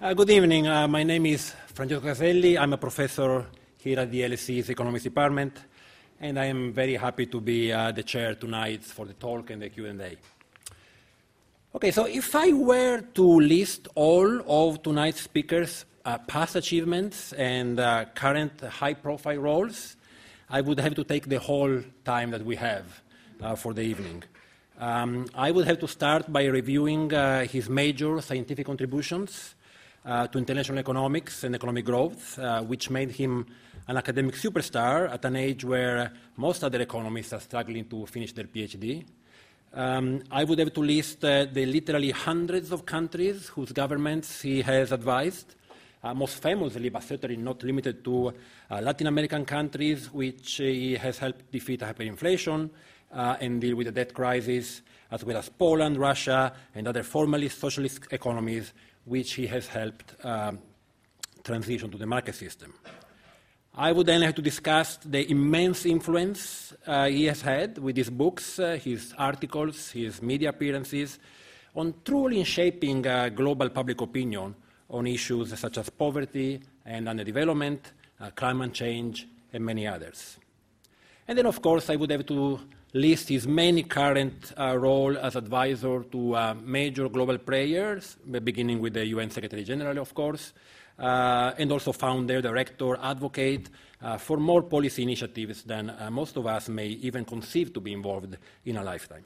Uh, good evening. Uh, my name is Francesco Caselli. I'm a professor here at the LSE's Economics Department, and I am very happy to be uh, the chair tonight for the talk and the Q&A. Okay, so if I were to list all of tonight's speakers' uh, past achievements and uh, current high-profile roles, I would have to take the whole time that we have uh, for the evening. Um, I would have to start by reviewing his major scientific contributions to international economics and economic growth, uh, which made him an academic superstar at an age where most other economists are struggling to finish their PhD. Um, I would have to list uh, the literally hundreds of countries whose governments he has advised, uh, most famously, but certainly not limited to uh, Latin American countries, which he has helped defeat hyperinflation, uh, and deal with the debt crisis, as well as Poland, Russia, and other formerly socialist economies, which he has helped um, transition to the market system. I would then have to discuss the immense influence uh, he has had with his books, uh, his articles, his media appearances, on truly shaping uh, global public opinion on issues such as poverty and underdevelopment, uh, climate change, and many others. And then, of course, I would have to list his many current uh, role as advisor to uh, major global players, beginning with the UN Secretary General, of course, uh, and also founder, director, advocate uh, for more policy initiatives than uh, most of us may even conceive to be involved in a lifetime.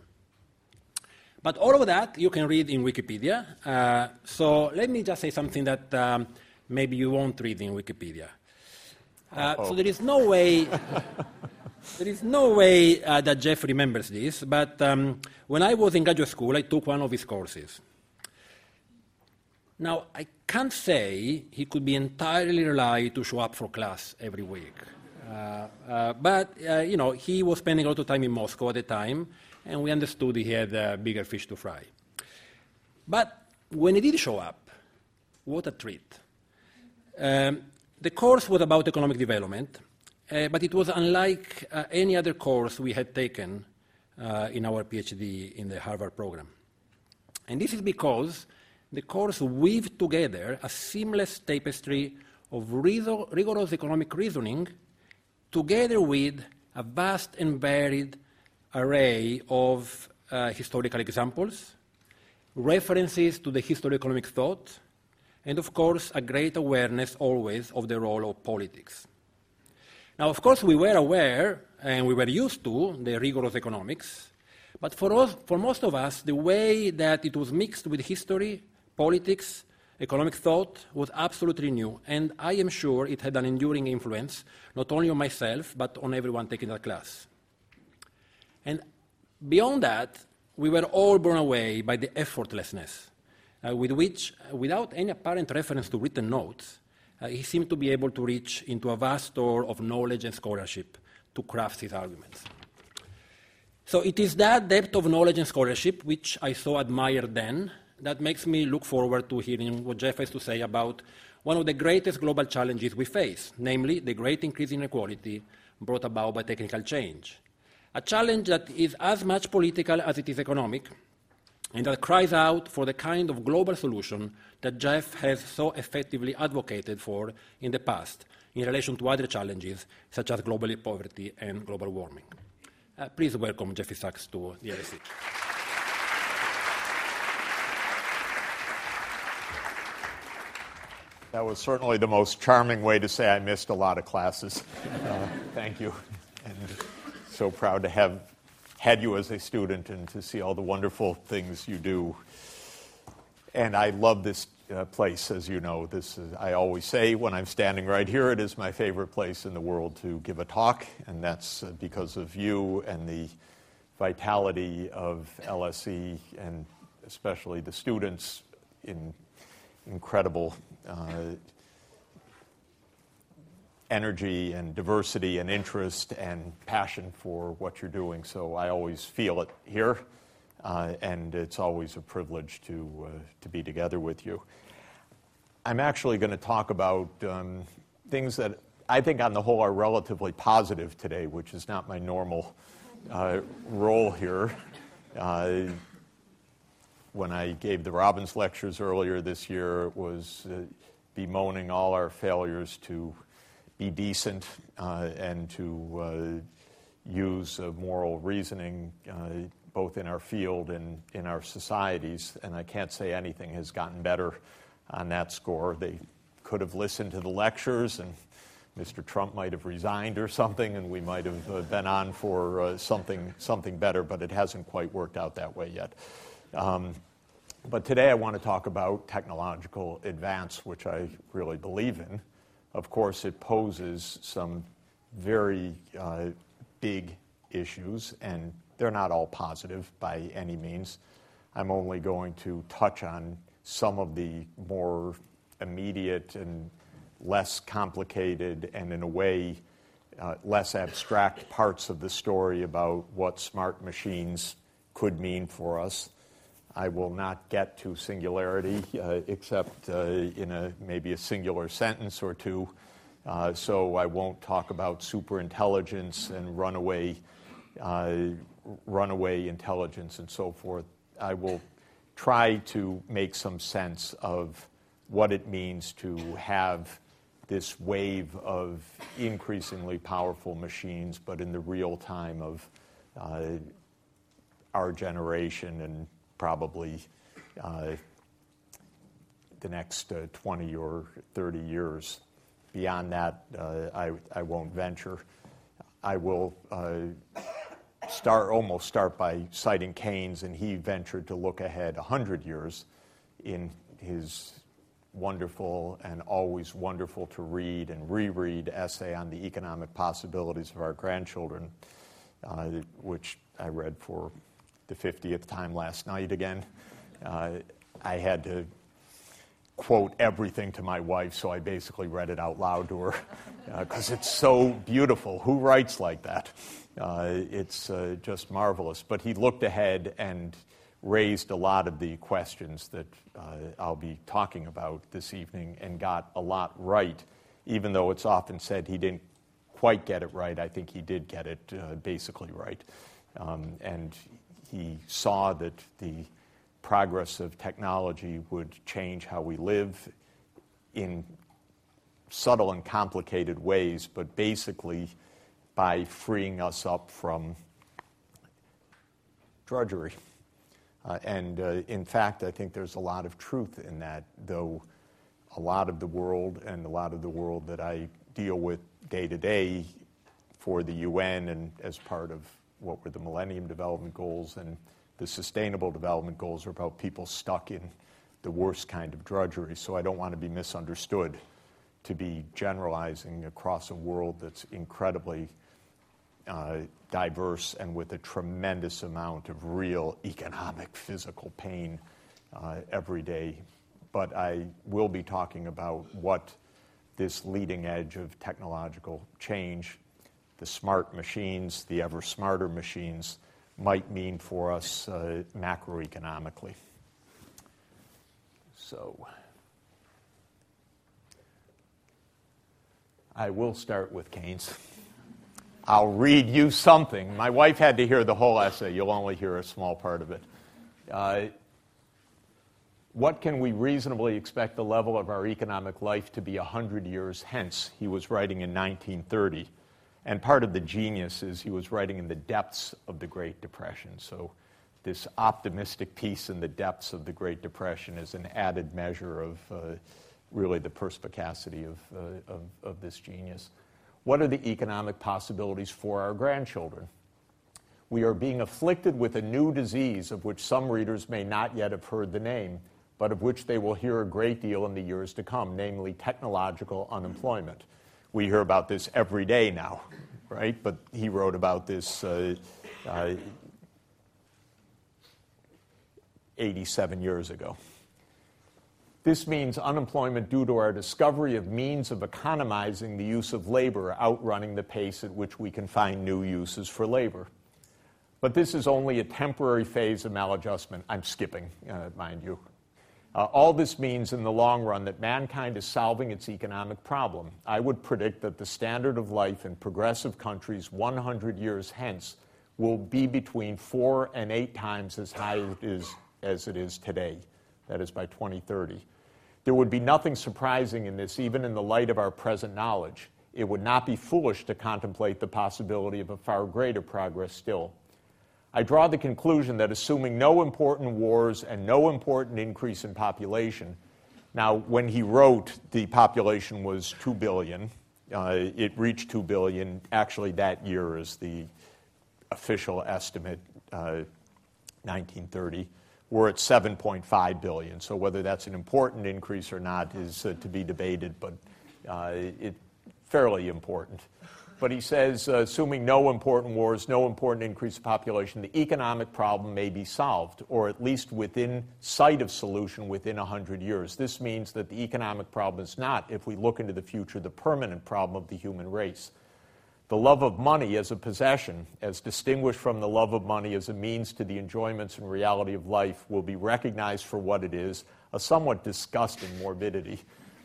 But all of that you can read in Wikipedia. Uh, so let me just say something that um, maybe you won't read in Wikipedia. so there is no way. There is no way uh, that Jeff remembers this, but um, when I was in graduate school, I took one of his courses. Now, I can't say he could be entirely relied to show up for class every week. Uh, uh, but, uh, you know, he was spending a lot of time in Moscow at the time, and we understood he had bigger fish to fry. But when he did show up, what a treat. Um, the course was about economic development, uh, but it was unlike uh, any other course we had taken uh, in our PhD in the Harvard program. And this is because the course weaved together a seamless tapestry of rigorous economic reasoning together with a vast and varied array of uh, historical examples, references to the history of economic thought, and of course, a great awareness always of the role of politics. Now, of course, we were aware and we were used to the rigorous economics, but for, us, for most of us, the way that it was mixed with history, politics, economic thought was absolutely new, and I am sure it had an enduring influence, not only on myself, but on everyone taking that class. And beyond that, we were all blown away by the effortlessness uh, with which, without any apparent reference to written notes, uh, he seemed to be able to reach into a vast store of knowledge and scholarship to craft his arguments. So it is that depth of knowledge and scholarship which I so admired then that makes me look forward to hearing what Jeff has to say about one of the greatest global challenges we face, namely the great increase in inequality brought about by technical change. A challenge that is as much political as it is economic, and that cries out for the kind of global solution that Jeff has so effectively advocated for in the past in relation to other challenges such as global poverty and global warming. Uh, please welcome Jeffrey Sachs to the LSE. That was certainly the most charming way to say I missed a lot of classes. Uh, thank you. And so proud to have had you as a student and to see all the wonderful things you do. And I love this uh, place, as you know. This is, I always say when I'm standing right here, it is my favorite place in the world to give a talk, and that's uh, because of you and the vitality of LSE and especially the students in incredible uh, energy and diversity and interest and passion for what you're doing. So I always feel it here, uh, and it's always a privilege to, uh, to be together with you. I'm actually going to talk about um, things that I think, on the whole, are relatively positive today, which is not my normal uh, role here. Uh, when I gave the Robbins lectures earlier this year it was uh, bemoaning all our failures to be decent uh, and to uh, use moral reasoning both in our field and in our societies. And I can't say anything has gotten better on that score. They could have listened to the lectures and Mr. Trump might have resigned or something, and we might have uh, been on for uh, something, something better, but it hasn't quite worked out that way yet. Um, but today I want to talk about technological advance, which I really believe in. Of course, it poses some very uh, big issues, and they're not all positive by any means. I'm only going to touch on some of the more immediate and less complicated and, in a way, uh, less abstract parts of the story about what smart machines could mean for us. I will not get to singularity uh, except uh, in a, maybe a singular sentence or two. Uh, so I won't talk about superintelligence and runaway, uh, runaway intelligence and so forth. I will try to make some sense of what it means to have this wave of increasingly powerful machines, but in the real time of uh, our generation and probably uh, the next uh, 20 or 30 years. Beyond that, uh, I, I won't venture. I will start almost start by citing Keynes, and he ventured to look ahead 100 years in his wonderful and always wonderful to read and reread essay on the economic possibilities of our grandchildren, which I read for the 50th time last night again. Uh, I had to quote everything to my wife, so I basically read it out loud to her because uh, it's so beautiful. Who writes like that? Uh, it's uh, just marvelous. But he looked ahead and raised a lot of the questions that uh, I'll be talking about this evening and got a lot right, even though it's often said he didn't quite get it right. I think he did get it uh, basically right. Um, and he saw that the progress of technology would change how we live in subtle and complicated ways, but basically by freeing us up from drudgery. Uh, and uh, in fact, I think there's a lot of truth in that, though a lot of the world and a lot of the world that I deal with day to day for the UN and as part of what were the Millennium Development Goals and the Sustainable Development Goals are about people stuck in the worst kind of drudgery. So I don't want to be misunderstood to be generalizing across a world that's incredibly uh, diverse and with a tremendous amount of real economic, physical pain uh, every day. But I will be talking about what this leading edge of technological change, the smart machines, the ever smarter machines, might mean for us uh, macroeconomically. So, I will start with Keynes. I'll read you something. My wife had to hear the whole essay. You'll only hear a small part of it. Uh, what can we reasonably expect the level of our economic life to be 100 years hence? He was writing in 1930. And part of the genius is he was writing in the depths of the Great Depression. So, this optimistic piece in the depths of the Great Depression is an added measure of uh, really the perspicacity of, uh, of, of this genius. What are the economic possibilities for our grandchildren? We are being afflicted with a new disease of which some readers may not yet have heard the name, but of which they will hear a great deal in the years to come, namely technological unemployment. We hear about this every day now, right? But he wrote about this uh, uh, 87 years ago. This means unemployment due to our discovery of means of economizing the use of labor, outrunning the pace at which we can find new uses for labor. But this is only a temporary phase of maladjustment. I'm skipping, uh, mind you. Uh, all this means in the long run that mankind is solving its economic problem. I would predict that the standard of life in progressive countries 100 years hence will be between four and eight times as high as it is as it is today, that is by 2030. There would be nothing surprising in this, even in the light of our present knowledge. It would not be foolish to contemplate the possibility of a far greater progress still. I draw the conclusion that assuming no important wars and no important increase in population, now, when he wrote, the population was 2 billion. Uh, it reached 2 billion. Actually, that year is the official estimate, uh, 1930. We're at 7.5 billion. So whether that's an important increase or not is uh, to be debated, but uh, it's fairly important. But he says, uh, assuming no important wars, no important increase of population, the economic problem may be solved, or at least within sight of solution within 100 years. This means that the economic problem is not, if we look into the future, the permanent problem of the human race. The love of money as a possession, as distinguished from the love of money as a means to the enjoyments and reality of life, will be recognized for what it is a somewhat disgusting morbidity.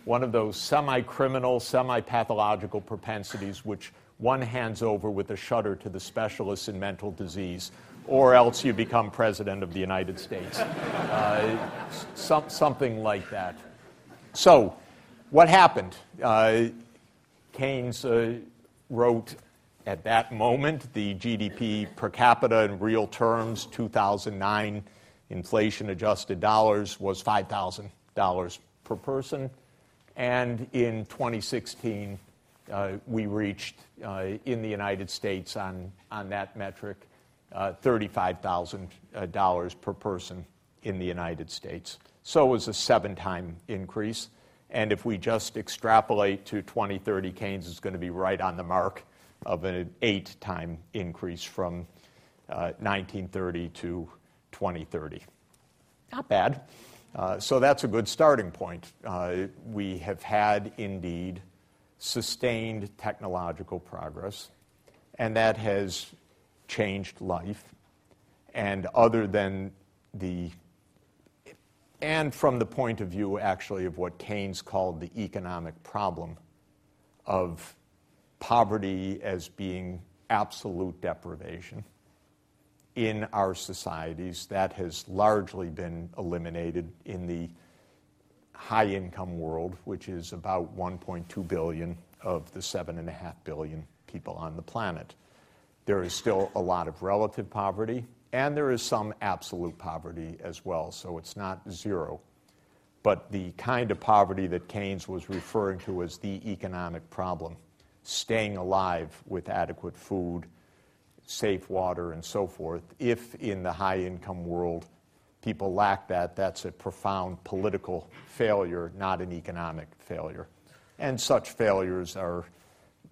One of those semi criminal, semi pathological propensities which one hands over with a shudder to the specialists in mental disease, or else you become president of the United States. Uh, some, something like that. So, what happened? Uh, Keynes uh, wrote at that moment the GDP per capita in real terms, 2009 inflation adjusted dollars, was $5,000 per person. And in 2016, uh, we reached uh, in the United States on, on that metric uh, $35,000 per person in the United States. So it was a seven time increase. And if we just extrapolate to 2030, Keynes is going to be right on the mark of an eight time increase from uh, 1930 to 2030. Not bad. Uh, so that's a good starting point. Uh, we have had indeed sustained technological progress, and that has changed life. And other than the, and from the point of view actually of what Keynes called the economic problem of poverty as being absolute deprivation in our societies, that has largely been eliminated in the high income world, which is about 1.2 billion of the 7.5 billion people on the planet. There is still a lot of relative poverty, and there is some absolute poverty as well, so it's not zero. But the kind of poverty that Keynes was referring to as the economic problem, staying alive with adequate food, safe water, and so forth, if in the high income world people lack that, that's a profound political failure, not an economic failure. And such failures are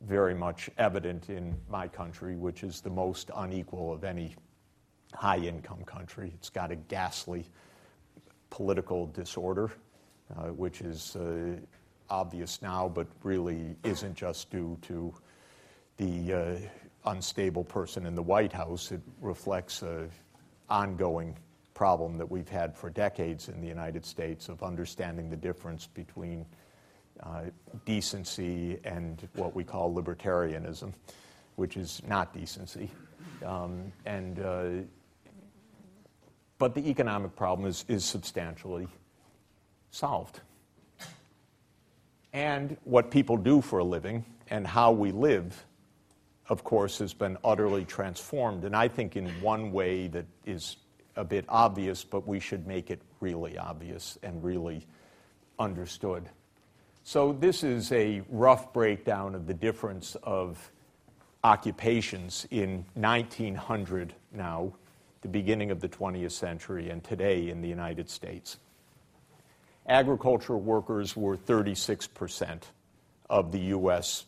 very much evident in my country, which is the most unequal of any high income country. It's got a ghastly political disorder, uh, which is uh, obvious now, but really isn't just due to the uh, unstable person in the White House. It reflects an ongoing problem that we've had for decades in the United States of understanding the difference between uh, decency and what we call libertarianism, which is not decency. Um, and, uh, but the economic problem is, is substantially solved. And what people do for a living and how we live, of course, has been utterly transformed. And I think in one way that is a bit obvious, but we should make it really obvious and really understood. So, this is a rough breakdown of the difference of occupations in 1900 now, the beginning of the 20th century, and today in the United States. Agricultural workers were 36% of the U.S.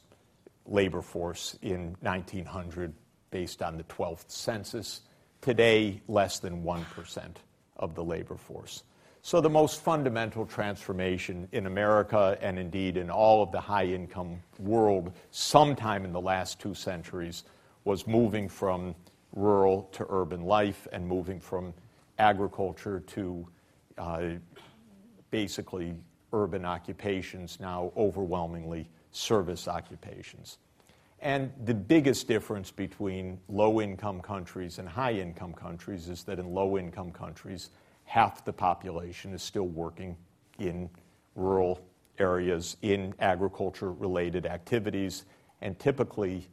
labor force in 1900, based on the 12th census. Today, less than 1% of the labor force. So, the most fundamental transformation in America and indeed in all of the high income world, sometime in the last two centuries, was moving from rural to urban life and moving from agriculture to uh, basically urban occupations, now overwhelmingly service occupations. And the biggest difference between low income countries and high income countries is that in low income countries, half the population is still working in rural areas in agriculture related activities and typically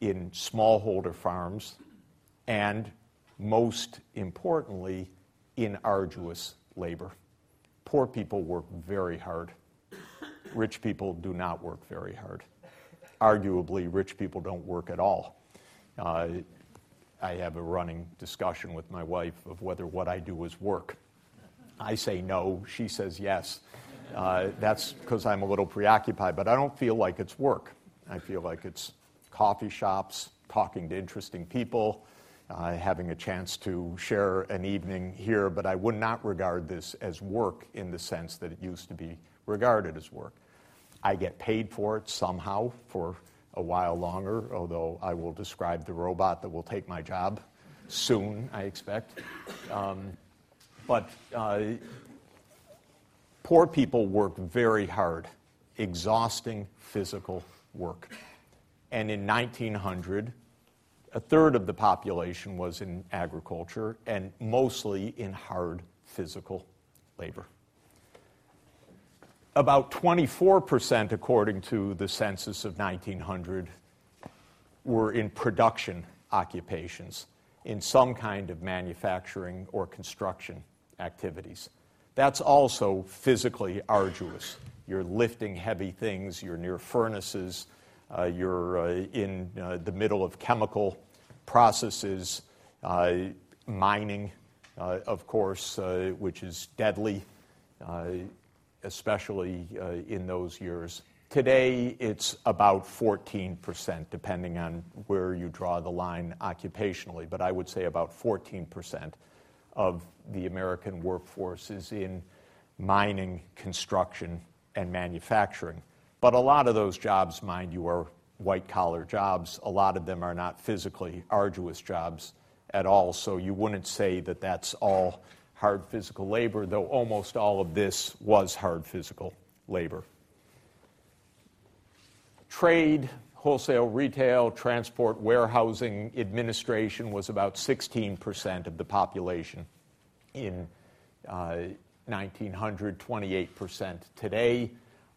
in smallholder farms and most importantly in arduous labor. Poor people work very hard. Rich people do not work very hard. Arguably, rich people don't work at all. Uh, I have a running discussion with my wife of whether what I do is work. I say no, she says yes. Uh, that's because I'm a little preoccupied, but I don't feel like it's work. I feel like it's coffee shops, talking to interesting people, uh, having a chance to share an evening here, but I would not regard this as work in the sense that it used to be regarded as work. I get paid for it somehow for a while longer, although I will describe the robot that will take my job soon, I expect. Um, but uh, poor people work very hard, exhausting physical work. And in 1900, a third of the population was in agriculture and mostly in hard physical labor. About 24%, according to the census of 1900, were in production occupations, in some kind of manufacturing or construction activities. That's also physically arduous. You're lifting heavy things, you're near furnaces, uh, you're uh, in uh, the middle of chemical processes, uh, mining, uh, of course, uh, which is deadly especially uh, in those years. Today, it's about 14%, depending on where you draw the line occupationally, but I would say about 14% of the American workforce is in mining, construction, and manufacturing. But a lot of those jobs, mind you, are white collar jobs. A lot of them are not physically arduous jobs at all, so you wouldn't say that that's all hard physical labor, though almost all of this was hard physical labor. Trade, wholesale retail, transport, warehousing, administration was about 16% of the population in uh, 1900, 28% today.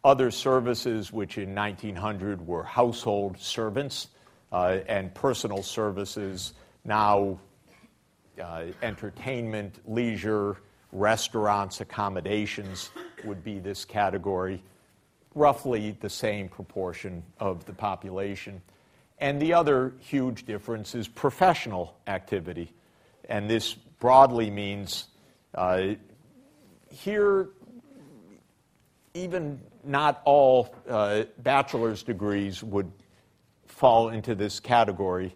Other services, which in 1900 were household servants uh, and personal services, now uh, entertainment, leisure, restaurants, accommodations would be this category, roughly the same proportion of the population. And the other huge difference is professional activity. And this broadly means uh, here, even not all uh, bachelor's degrees would fall into this category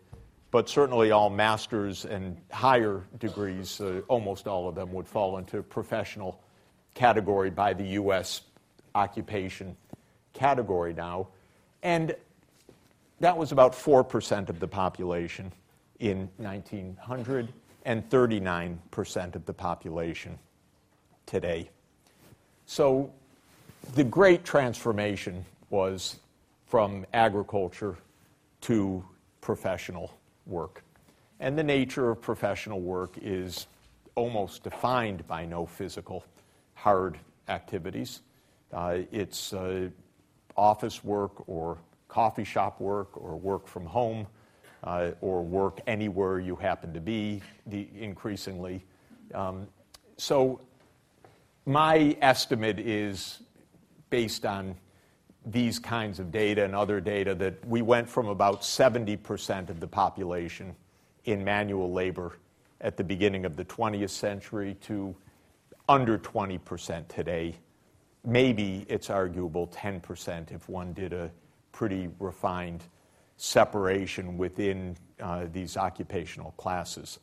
but certainly all master's and higher degrees, uh, almost all of them would fall into professional category by the U.S. occupation category now. And that was about 4% of the population in 1900 and 39% of the population today. So the great transformation was from agriculture to professional work. And the nature of professional work is almost defined by no physical hard activities. Uh, it's uh, office work or coffee shop work or work from home uh, or work anywhere you happen to be, the, increasingly. Um, so, my estimate is based on these kinds of data and other data that we went from about 70% of the population in manual labor at the beginning of the 20th century to under 20% today. Maybe it's arguable 10% if one did a pretty refined separation within uh, these occupational classes.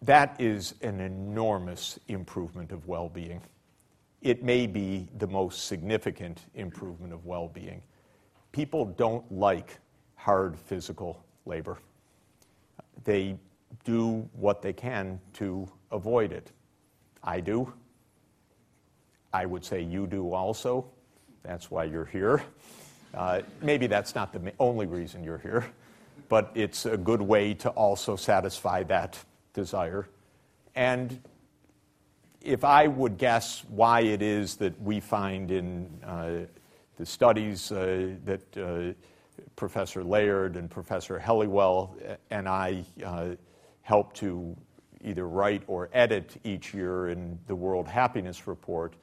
That is an enormous improvement of well being it may be the most significant improvement of well being. People don't like hard physical labor, they do what they can to avoid it. I do. I would say you do also. That's why you're here. Uh, maybe that's not the only reason you're here, but it's a good way to also satisfy that desire. And if I would guess why it is that we find in uh, the studies uh, that uh, Professor Layard and Professor Helliwell and I uh, help to either write or edit each year in the World Happiness Report,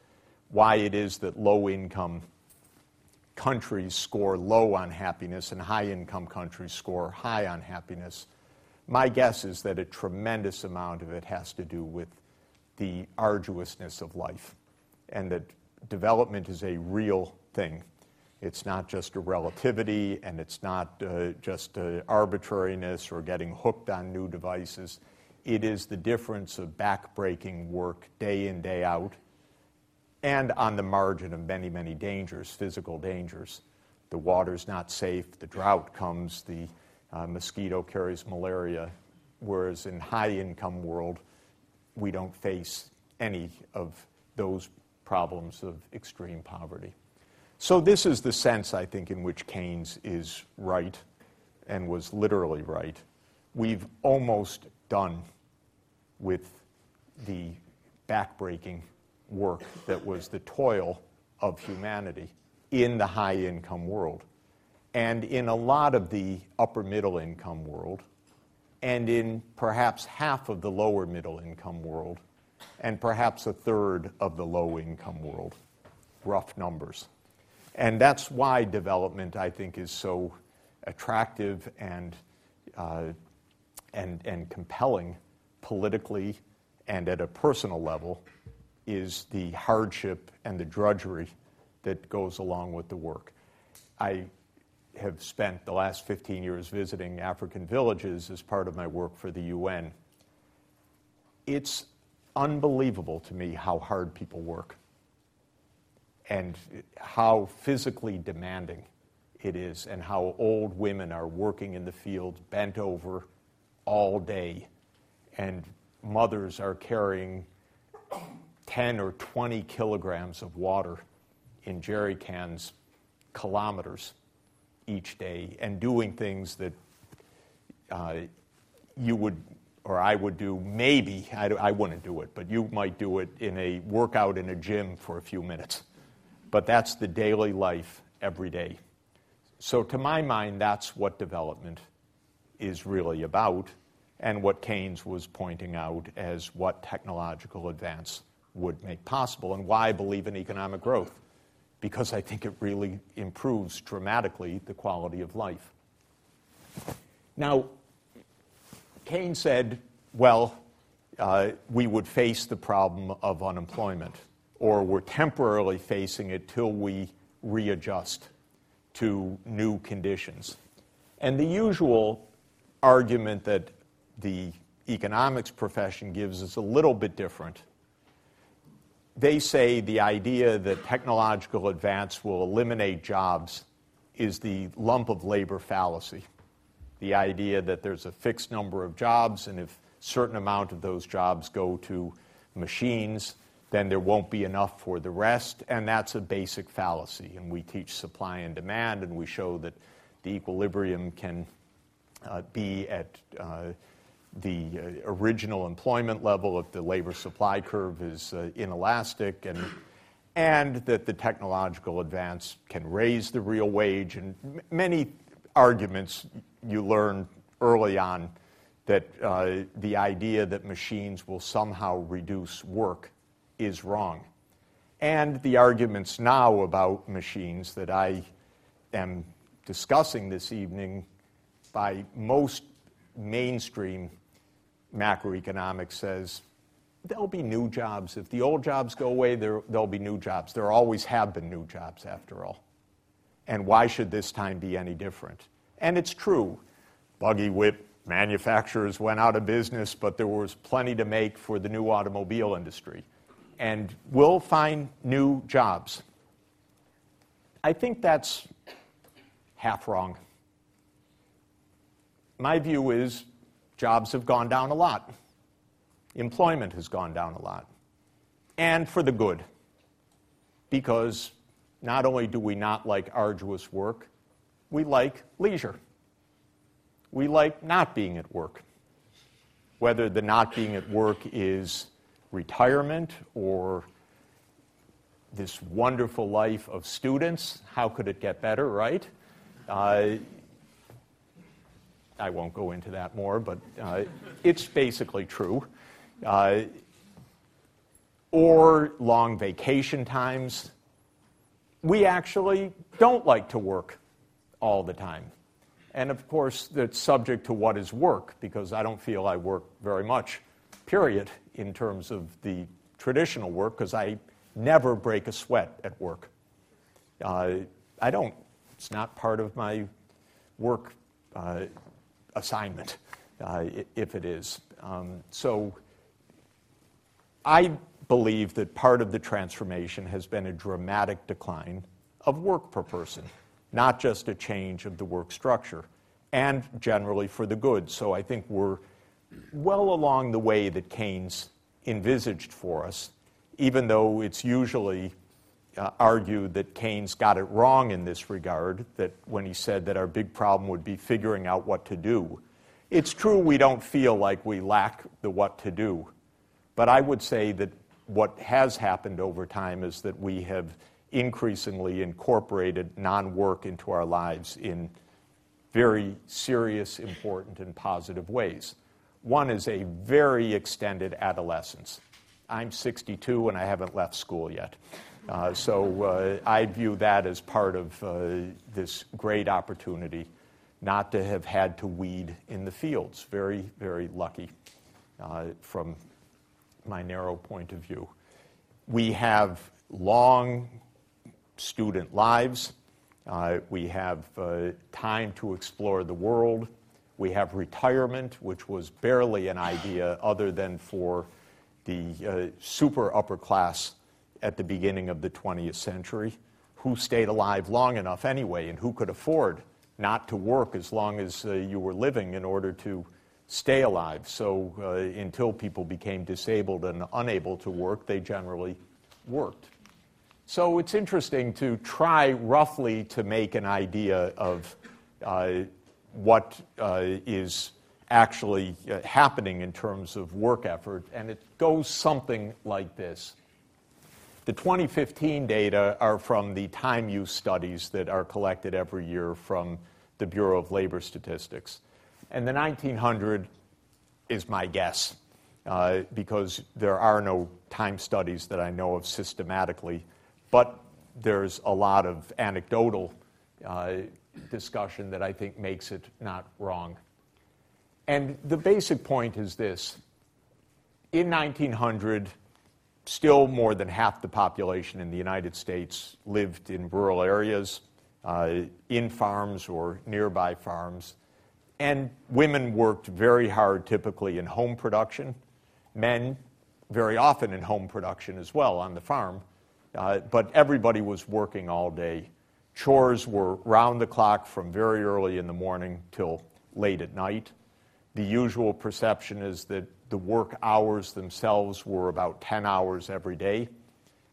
why it is that low income countries score low on happiness and high income countries score high on happiness. My guess is that a tremendous amount of it has to do with the arduousness of life and that development is a real thing. It's not just a relativity and it's not uh, just uh, arbitrariness or getting hooked on new devices. It is the difference of backbreaking work day in, day out, and on the margin of many, many dangers, physical dangers. The water's not safe, the drought comes, the uh, mosquito carries malaria, whereas in high income world, we don't face any of those problems of extreme poverty. So this is the sense, I think, in which Keynes is right and was literally right. We've almost done with the backbreaking work that was the toil of humanity in the high income world. And in a lot of the upper middle income world, and in perhaps half of the lower middle income world, and perhaps a third of the low income world. Rough numbers. And that's why development, I think, is so attractive and, uh, and, and compelling politically and at a personal level is the hardship and the drudgery that goes along with the work. I have spent the last 15 years visiting African villages as part of my work for the UN. It's unbelievable to me how hard people work and how physically demanding it is, and how old women are working in the fields bent over all day, and mothers are carrying 10 or 20 kilograms of water in jerry cans kilometers each day and doing things that uh, you would or I would do maybe, I, I wouldn't do it, but you might do it in a workout in a gym for a few minutes. But that's the daily life every day. So, to my mind, that's what development is really about, and what Keynes was pointing out as what technological advance would make possible, and why I believe in economic growth because I think it really improves dramatically the quality of life. Now, Keynes said, well, uh, we would face the problem of unemployment, or we're temporarily facing it till we readjust to new conditions. And the usual argument that the economics profession gives is a little bit different they say the idea that technological advance will eliminate jobs is the lump of labor fallacy. The idea that there's a fixed number of jobs, and if a certain amount of those jobs go to machines, then there won't be enough for the rest, and that's a basic fallacy. And we teach supply and demand, and we show that the equilibrium can uh, be at uh, the uh, original employment level of the labor supply curve is uh, inelastic and, and that the technological advance can raise the real wage and m- many arguments you learn early on that uh, the idea that machines will somehow reduce work is wrong. And the arguments now about machines that I am discussing this evening by most mainstream macroeconomics says there'll be new jobs. If the old jobs go away, there, there'll be new jobs. There always have been new jobs, after all. And why should this time be any different? And it's true. Buggy whip manufacturers went out of business, but there was plenty to make for the new automobile industry. And we'll find new jobs. I think that's half wrong. My view is Jobs have gone down a lot. Employment has gone down a lot. And for the good. Because not only do we not like arduous work, we like leisure. We like not being at work. Whether the not being at work is retirement or this wonderful life of students. How could it get better, right? Uh, I won't go into that more, but uh, it's basically true. Uh, or long vacation times. We actually don't like to work all the time. And of course, that's subject to what is work, because I don't feel I work very much, period, in terms of the traditional work, because I never break a sweat at work. Uh, I don't. It's not part of my work uh, assignment, uh, if it is. Um, so I believe that part of the transformation has been a dramatic decline of work per person, not just a change of the work structure, and generally for the good. So I think we're well along the way that Keynes envisaged for us, even though it's usually uh, argued that Keynes got it wrong in this regard, that when he said that our big problem would be figuring out what to do. It's true we don't feel like we lack the what to do, but I would say that what has happened over time is that we have increasingly incorporated non work into our lives in very serious, important, and positive ways. One is a very extended adolescence. I'm 62 and I haven't left school yet. Uh, so uh, I view that as part of uh, this great opportunity not to have had to weed in the fields. Very, very lucky from my narrow point of view. We have long student lives. We have time to explore the world. We have retirement, which was barely an idea other than for the super upper class at the beginning of the 20th century, who stayed alive long enough anyway, and who could afford not to work as long as uh, you were living in order to stay alive. So uh, until people became disabled and unable to work, they generally worked. So it's interesting to try roughly to make an idea of uh, what uh, is actually uh, happening in terms of work effort, and it goes something like this. The 2015 data are from the time use studies that are collected every year from the Bureau of Labor Statistics. And the 1900 is my guess, uh, because there are no time studies that I know of systematically, but there's a lot of anecdotal uh, discussion that I think makes it not wrong. And the basic point is this in 1900, still more than half the population in the United States lived in rural areas, uh, in farms or nearby farms. And women worked very hard, typically in home production. Men, very often in home production as well on the farm. Uh, but everybody was working all day. Chores were round the clock from very early in the morning till late at night. The usual perception is that the work hours themselves were about 10 hours every day,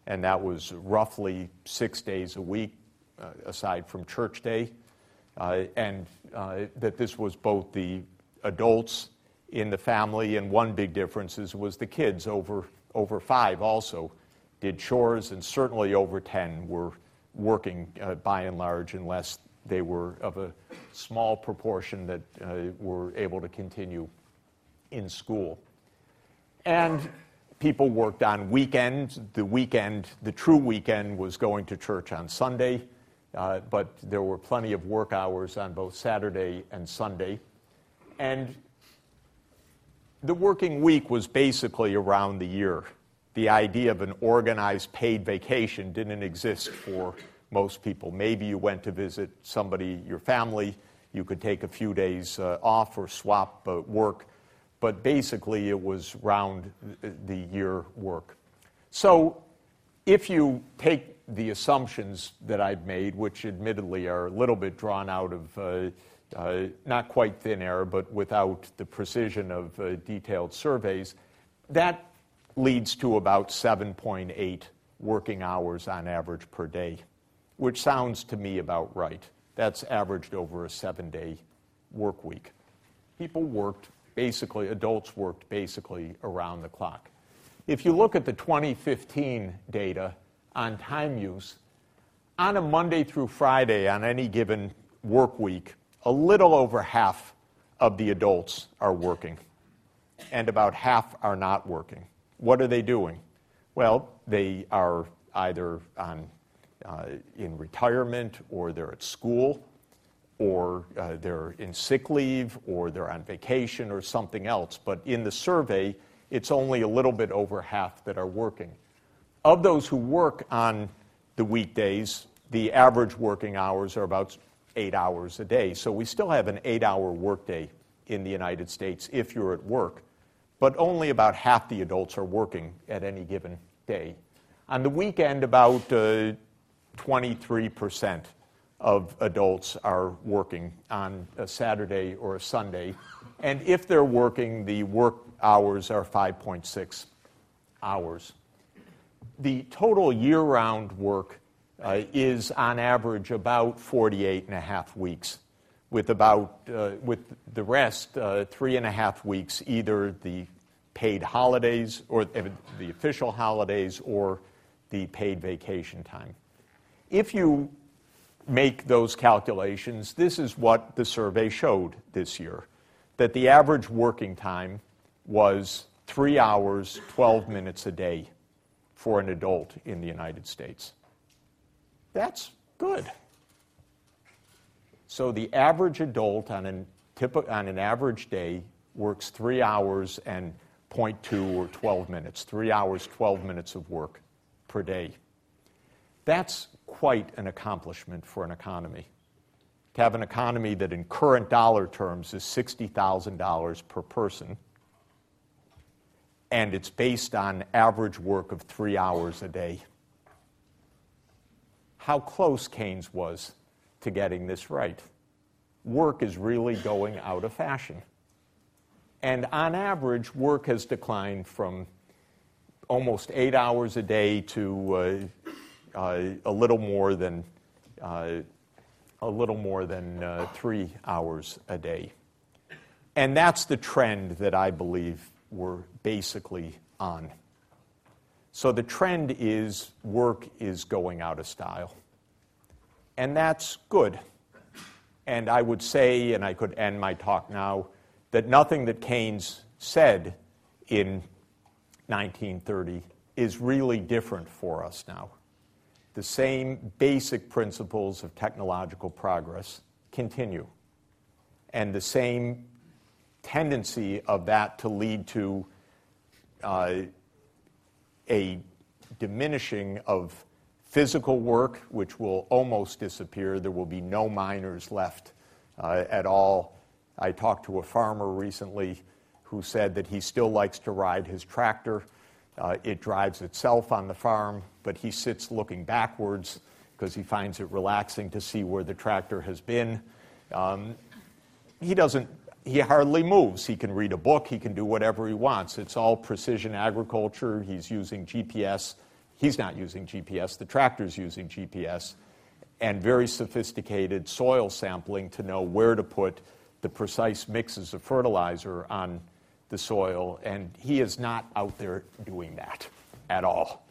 and that was roughly six days a week, uh, aside from church day. Uh, and uh, that this was both the adults in the family, and one big difference is, was the kids over, over five also did chores, and certainly over 10 were working uh, by and large, unless they were of a small proportion that uh, were able to continue in school. And people worked on weekends. The weekend, the true weekend, was going to church on Sunday, uh, but there were plenty of work hours on both Saturday and Sunday. And the working week was basically around the year. The idea of an organized paid vacation didn't exist for most people. Maybe you went to visit somebody, your family, you could take a few days uh, off or swap uh, work but basically it was round the year work. So if you take the assumptions that I've made, which admittedly are a little bit drawn out of uh, uh, not quite thin air, but without the precision of uh, detailed surveys, that leads to about 7.8 working hours on average per day, which sounds to me about right. That's averaged over a seven day work week. People worked basically, adults worked basically around the clock. If you look at the 2015 data on time use, on a Monday through Friday on any given work week, a little over half of the adults are working, and about half are not working. What are they doing? Well, they are either on, uh, in retirement, or they're at school, or uh, they're in sick leave, or they're on vacation, or something else. But in the survey, it's only a little bit over half that are working. Of those who work on the weekdays, the average working hours are about eight hours a day. So we still have an eight hour workday in the United States if you're at work, but only about half the adults are working at any given day. On the weekend, about uh, 23% of adults are working on a Saturday or a Sunday. And if they're working, the work hours are 5.6 hours. The total year round work uh, is on average about 48 and a half weeks, with about uh, with the rest uh, three and a half weeks either the paid holidays or the official holidays or the paid vacation time. If you make those calculations, this is what the survey showed this year that the average working time was three hours, 12 minutes a day for an adult in the United States. That's good. So the average adult on an, on an average day works three hours and 0.2 or 12 minutes, three hours, 12 minutes of work per day. That's quite an accomplishment for an economy. To have an economy that in current dollar terms is $60,000 per person, and it's based on average work of three hours a day. How close Keynes was to getting this right. Work is really going out of fashion. And on average, work has declined from almost eight hours a day to uh, a little more than uh, a little more than uh, three hours a day. And that's the trend that I believe we're basically on. So the trend is work is going out of style. And that's good. And I would say, and I could end my talk now, that nothing that Keynes said in 1930 is really different for us now. The same basic principles of technological progress continue. And the same tendency of that to lead to uh, a diminishing of physical work, which will almost disappear. There will be no miners left uh, at all. I talked to a farmer recently who said that he still likes to ride his tractor. Uh, it drives itself on the farm, but he sits looking backwards because he finds it relaxing to see where the tractor has been. Um, he doesn't he hardly moves. He can read a book, he can do whatever he wants. It's all precision agriculture. He's using GPS. He's not using GPS, the tractor's using GPS, and very sophisticated soil sampling to know where to put the precise mixes of fertilizer on the soil. And he is not out there doing that at all.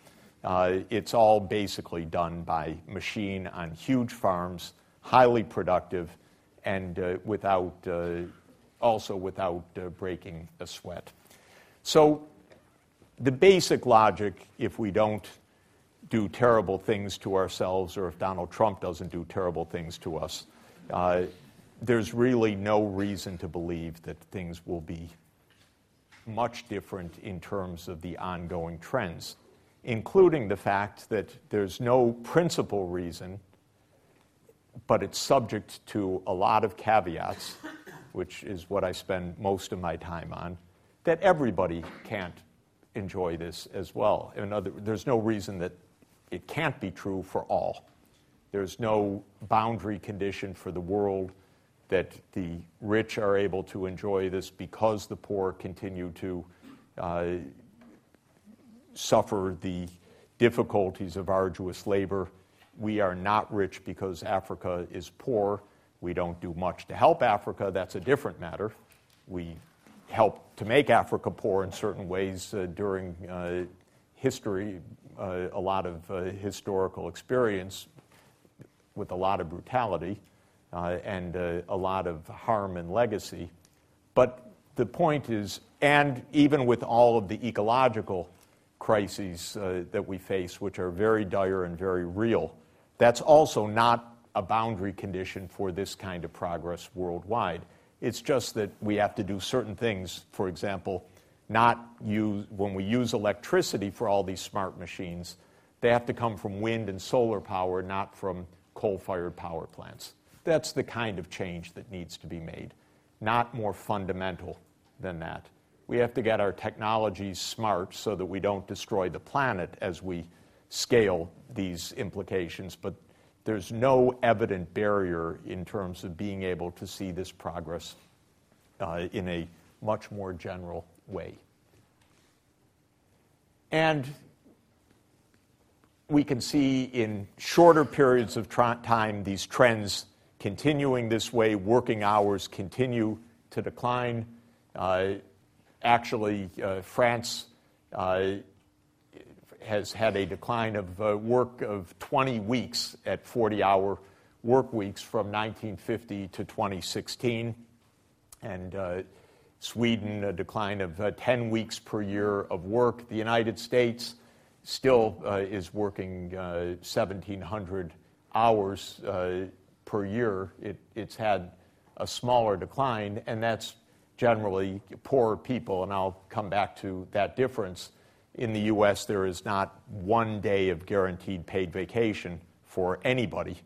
Uh, it's all basically done by machine on huge farms, highly productive, and uh, without uh, also without breaking a sweat. So, the basic logic, if we don't do terrible things to ourselves or if Donald Trump doesn't do terrible things to us, there's really no reason to believe that things will be much different in terms of the ongoing trends, including the fact that there's no principal reason, but it's subject to a lot of caveats which is what I spend most of my time on, that everybody can't enjoy this as well. Other, there's no reason that it can't be true for all. There's no boundary condition for the world that the rich are able to enjoy this because the poor continue to uh, suffer the difficulties of arduous labor. We are not rich because Africa is poor we don't do much to help Africa. That's a different matter. We helped to make Africa poor in certain ways uh, during uh, history, uh, a lot of uh, historical experience with a lot of brutality uh, and uh, a lot of harm and legacy. But the point is, and even with all of the ecological crises uh, that we face, which are very dire and very real, that's also not a boundary condition for this kind of progress worldwide. It's just that we have to do certain things. For example, not use, when we use electricity for all these smart machines, they have to come from wind and solar power, not from coal fired power plants. That's the kind of change that needs to be made, not more fundamental than that. We have to get our technologies smart so that we don't destroy the planet as we scale these implications, but there's no evident barrier in terms of being able to see this progress uh, in a much more general way. And we can see in shorter periods of time these trends continuing this way. Working hours continue to decline. Uh, actually, uh, France uh, has had a decline of uh, work of 20 weeks at 40 hour work weeks from 1950 to 2016. And Sweden, a decline of uh, 10 weeks per year of work. The United States still is working 1,700 uh, hours per year. It, it's had a smaller decline, and that's generally poorer people, and I'll come back to that difference in the U.S., there is not one day of guaranteed paid vacation for anybody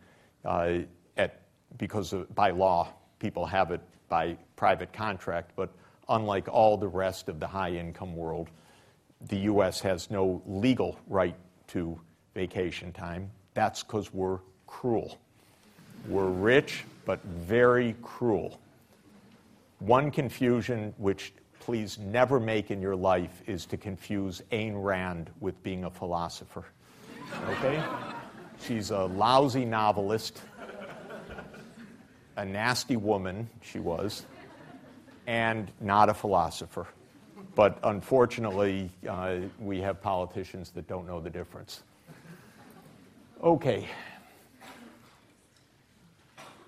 uh, at, because of, by law. People have it by private contract, but unlike all the rest of the high income world, the U.S. has no legal right to vacation time. That's because we're cruel. We're rich, but very cruel. One confusion which please never make in your life is to confuse Ayn Rand with being a philosopher. Okay? She's a lousy novelist, a nasty woman, she was, and not a philosopher. But unfortunately, uh, we have politicians that don't know the difference. Okay.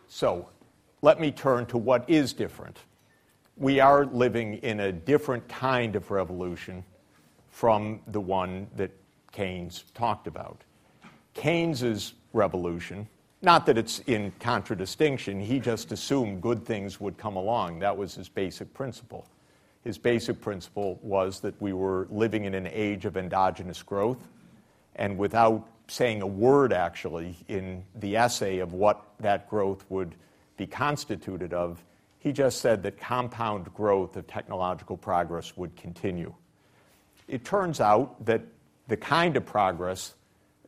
So, let me turn to what is different we are living in a different kind of revolution from the one that Keynes talked about. Keynes's revolution, not that it's in contradistinction, he just assumed good things would come along. That was his basic principle. His basic principle was that we were living in an age of endogenous growth, and without saying a word actually in the essay of what that growth would be constituted of, he just said that compound growth of technological progress would continue. It turns out that the kind of progress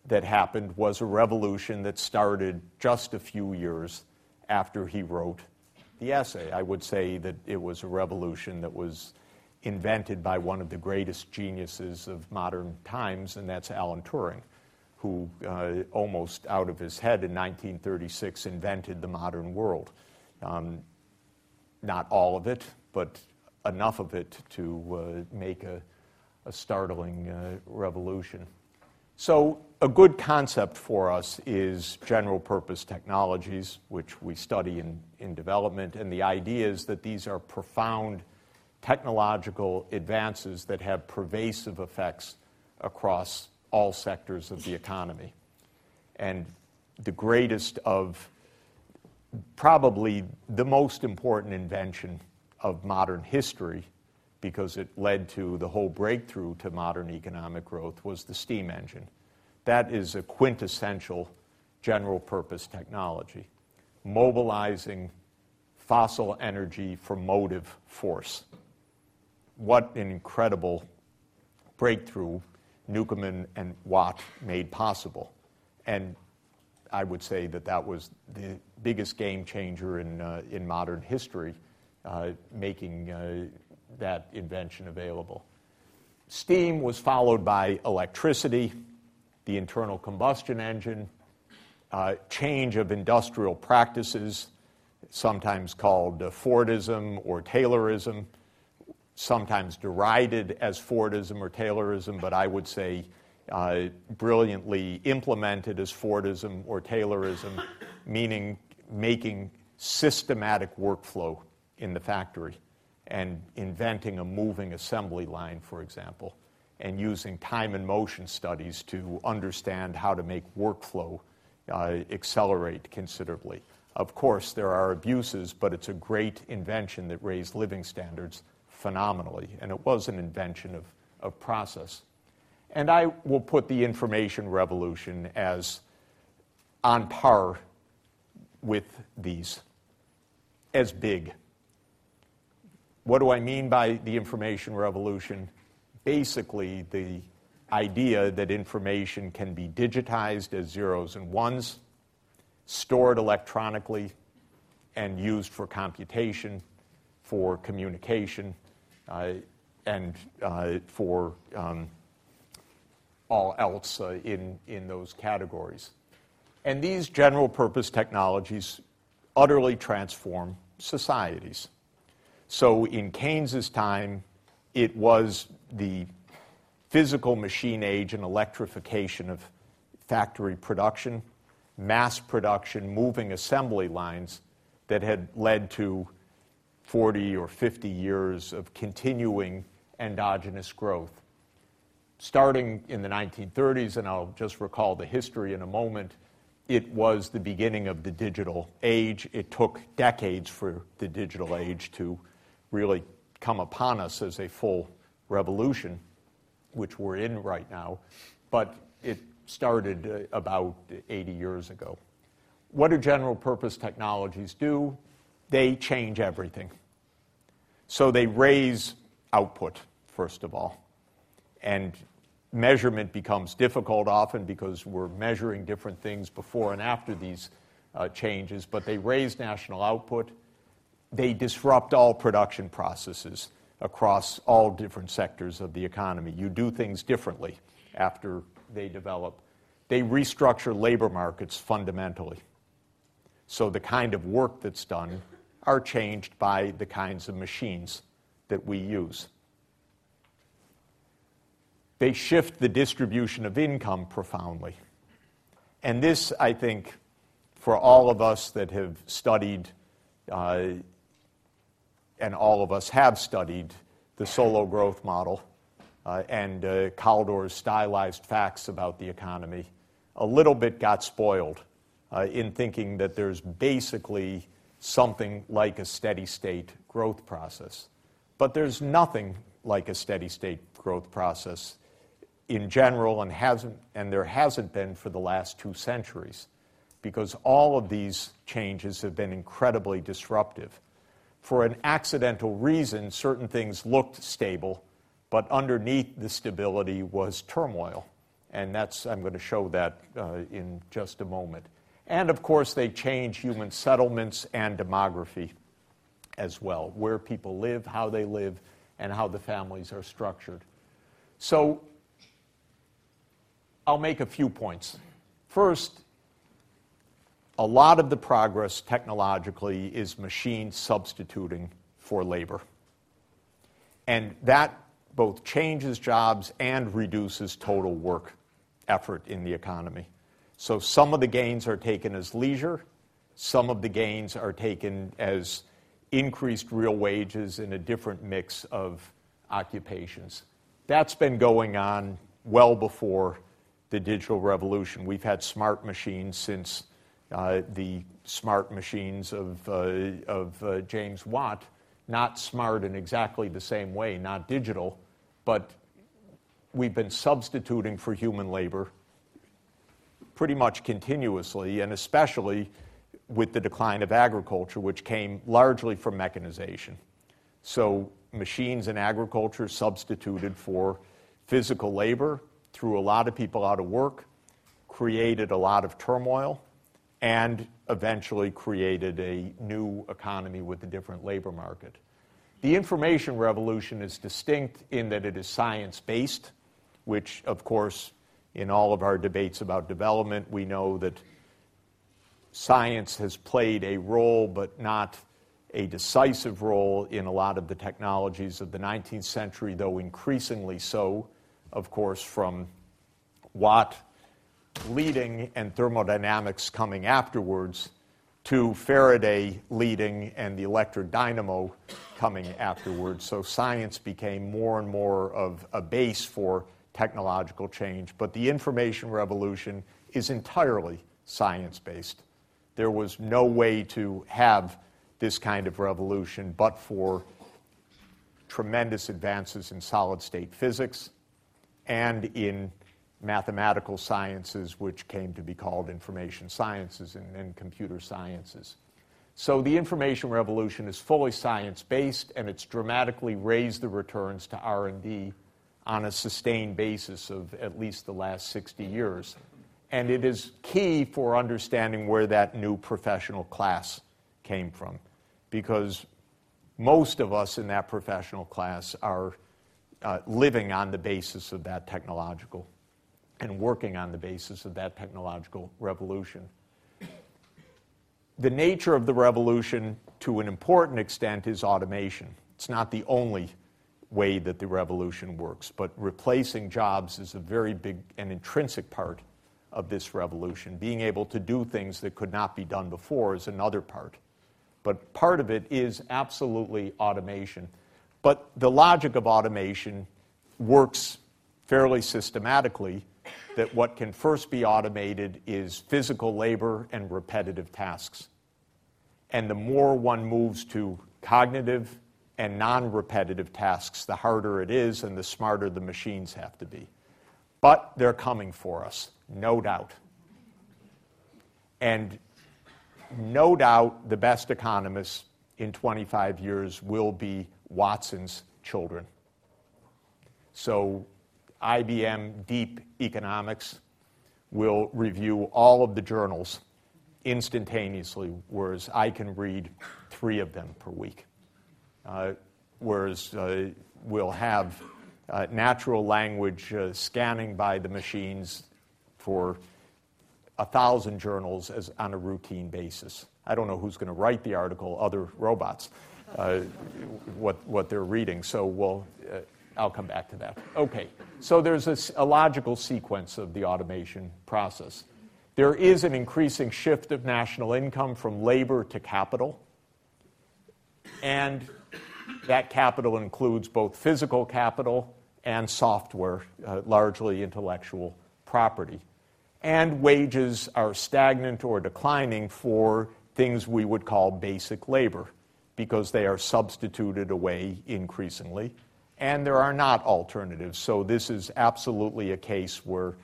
that happened was a revolution that started just a few years after he wrote the essay. I would say that it was a revolution that was invented by one of the greatest geniuses of modern times, and that's Alan Turing, who uh, almost out of his head in 1936 invented the modern world. Um, not all of it, but enough of it to uh, make a, a startling uh, revolution. So, a good concept for us is general purpose technologies, which we study in, in development, and the idea is that these are profound technological advances that have pervasive effects across all sectors of the economy. And the greatest of probably the most important invention of modern history because it led to the whole breakthrough to modern economic growth was the steam engine. That is a quintessential general purpose technology, mobilizing fossil energy for motive force. What an incredible breakthrough Newcomen and Watt made possible. And I would say that that was the biggest game changer in, uh, in modern history, uh, making uh, that invention available. Steam was followed by electricity, the internal combustion engine, uh, change of industrial practices, sometimes called uh, Fordism or Taylorism, sometimes derided as Fordism or Taylorism, but I would say uh, brilliantly implemented as Fordism or Taylorism, meaning making systematic workflow in the factory and inventing a moving assembly line, for example, and using time and motion studies to understand how to make workflow uh, accelerate considerably. Of course, there are abuses, but it's a great invention that raised living standards phenomenally, and it was an invention of, of process. And I will put the information revolution as on par with these, as big. What do I mean by the information revolution? Basically, the idea that information can be digitized as zeros and ones, stored electronically, and used for computation, for communication, uh, and uh, for um, all else uh, in, in those categories. And these general purpose technologies utterly transform societies. So in Keynes's time, it was the physical machine age and electrification of factory production, mass production, moving assembly lines that had led to 40 or 50 years of continuing endogenous growth. Starting in the 1930s, and I'll just recall the history in a moment, it was the beginning of the digital age. It took decades for the digital age to really come upon us as a full revolution, which we're in right now. But it started uh, about 80 years ago. What do general purpose technologies do? They change everything. So they raise output, first of all. And measurement becomes difficult often because we're measuring different things before and after these uh, changes, but they raise national output. They disrupt all production processes across all different sectors of the economy. You do things differently after they develop. They restructure labor markets fundamentally. So the kind of work that's done are changed by the kinds of machines that we use. They shift the distribution of income profoundly. And this, I think, for all of us that have studied, uh, and all of us have studied, the Solow growth model uh, and uh, Kaldor's stylized facts about the economy, a little bit got spoiled uh, in thinking that there's basically something like a steady state growth process. But there's nothing like a steady state growth process in general and hasn't and there hasn't been for the last two centuries because all of these changes have been incredibly disruptive. For an accidental reason, certain things looked stable, but underneath the stability was turmoil. And that's, I'm going to show that uh, in just a moment. And of course, they change human settlements and demography as well, where people live, how they live, and how the families are structured. So I'll make a few points. First, a lot of the progress technologically is machine substituting for labor. And that both changes jobs and reduces total work effort in the economy. So some of the gains are taken as leisure, some of the gains are taken as increased real wages in a different mix of occupations. That's been going on well before the digital revolution. We've had smart machines since uh, the smart machines of, uh, of uh, James Watt, not smart in exactly the same way, not digital, but we've been substituting for human labor pretty much continuously, and especially with the decline of agriculture, which came largely from mechanization. So, machines in agriculture substituted for physical labor, threw a lot of people out of work, created a lot of turmoil, and eventually created a new economy with a different labor market. The information revolution is distinct in that it is science based, which, of course, in all of our debates about development, we know that science has played a role, but not a decisive role in a lot of the technologies of the 19th century, though increasingly so, of course, from Watt leading and thermodynamics coming afterwards to Faraday leading and the electrodynamo coming afterwards. So science became more and more of a base for technological change. But the information revolution is entirely science based. There was no way to have this kind of revolution but for tremendous advances in solid state physics and in mathematical sciences, which came to be called information sciences and, and computer sciences. So the information revolution is fully science-based, and it's dramatically raised the returns to R&D on a sustained basis of at least the last 60 years. And it is key for understanding where that new professional class came from, because most of us in that professional class are uh, living on the basis of that technological and working on the basis of that technological revolution. The nature of the revolution, to an important extent, is automation. It's not the only way that the revolution works, but replacing jobs is a very big and intrinsic part of this revolution. Being able to do things that could not be done before is another part. But part of it is absolutely automation. But the logic of automation works fairly systematically that what can first be automated is physical labor and repetitive tasks. And the more one moves to cognitive and non repetitive tasks, the harder it is and the smarter the machines have to be. But they're coming for us, no doubt. And no doubt the best economists in 25 years will be Watson's children. So IBM Deep Economics will review all of the journals instantaneously, whereas I can read three of them per week. Uh, whereas uh, we'll have uh, natural language uh, scanning by the machines for a thousand journals as on a routine basis. I don't know who's going to write the article, other robots, uh, what, what they're reading. So we'll, uh, I'll come back to that. Okay, so there's a, a, logical sequence of the automation process. There is an increasing shift of national income from labor to capital, and that capital includes both physical capital and software, uh, largely intellectual property. And wages are stagnant or declining for things we would call basic labor because they are substituted away increasingly and there are not alternatives. So this is absolutely a case where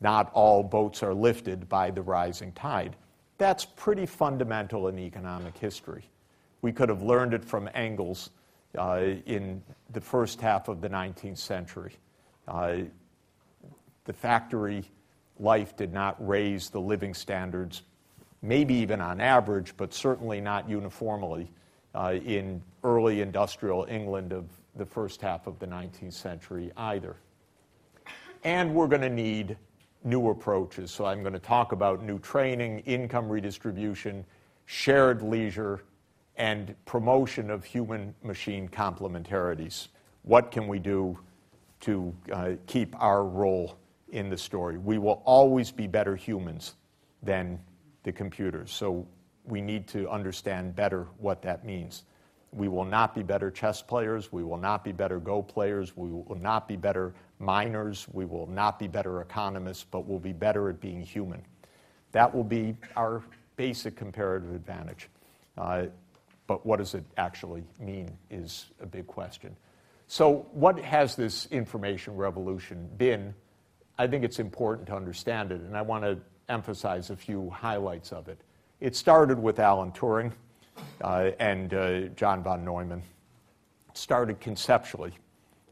not all boats are lifted by the rising tide. That's pretty fundamental in economic history. We could have learned it from Engels uh, in the first half of the 19th century. Uh, the factory life did not raise the living standards, maybe even on average, but certainly not uniformly, uh, in early industrial England of the first half of the 19th century either. And we're going to need new approaches. So I'm going to talk about new training, income redistribution, shared leisure, and promotion of human machine complementarities. What can we do to uh, keep our role in the story? We will always be better humans than the computers. So we need to understand better what that means. We will not be better chess players. We will not be better Go players. We will not be better miners. We will not be better economists, but we'll be better at being human. That will be our basic comparative advantage. Uh, but what does it actually mean is a big question. So, what has this information revolution been? I think it's important to understand it, and I want to emphasize a few highlights of it. It started with Alan Turing uh, and uh, John von Neumann started conceptually.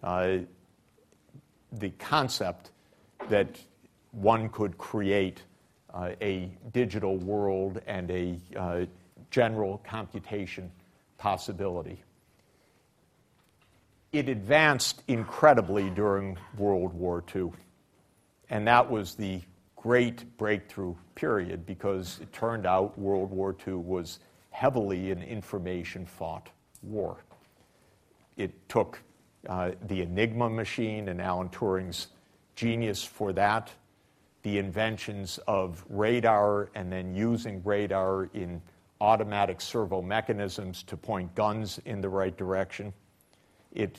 Uh, the concept that one could create uh, a digital world and a uh, general computation possibility. It advanced incredibly during World War II, and that was the great breakthrough period because it turned out World War II was heavily an information fought war. It took uh, the Enigma machine and Alan Turing's genius for that, the inventions of radar, and then using radar in automatic servo mechanisms to point guns in the right direction. It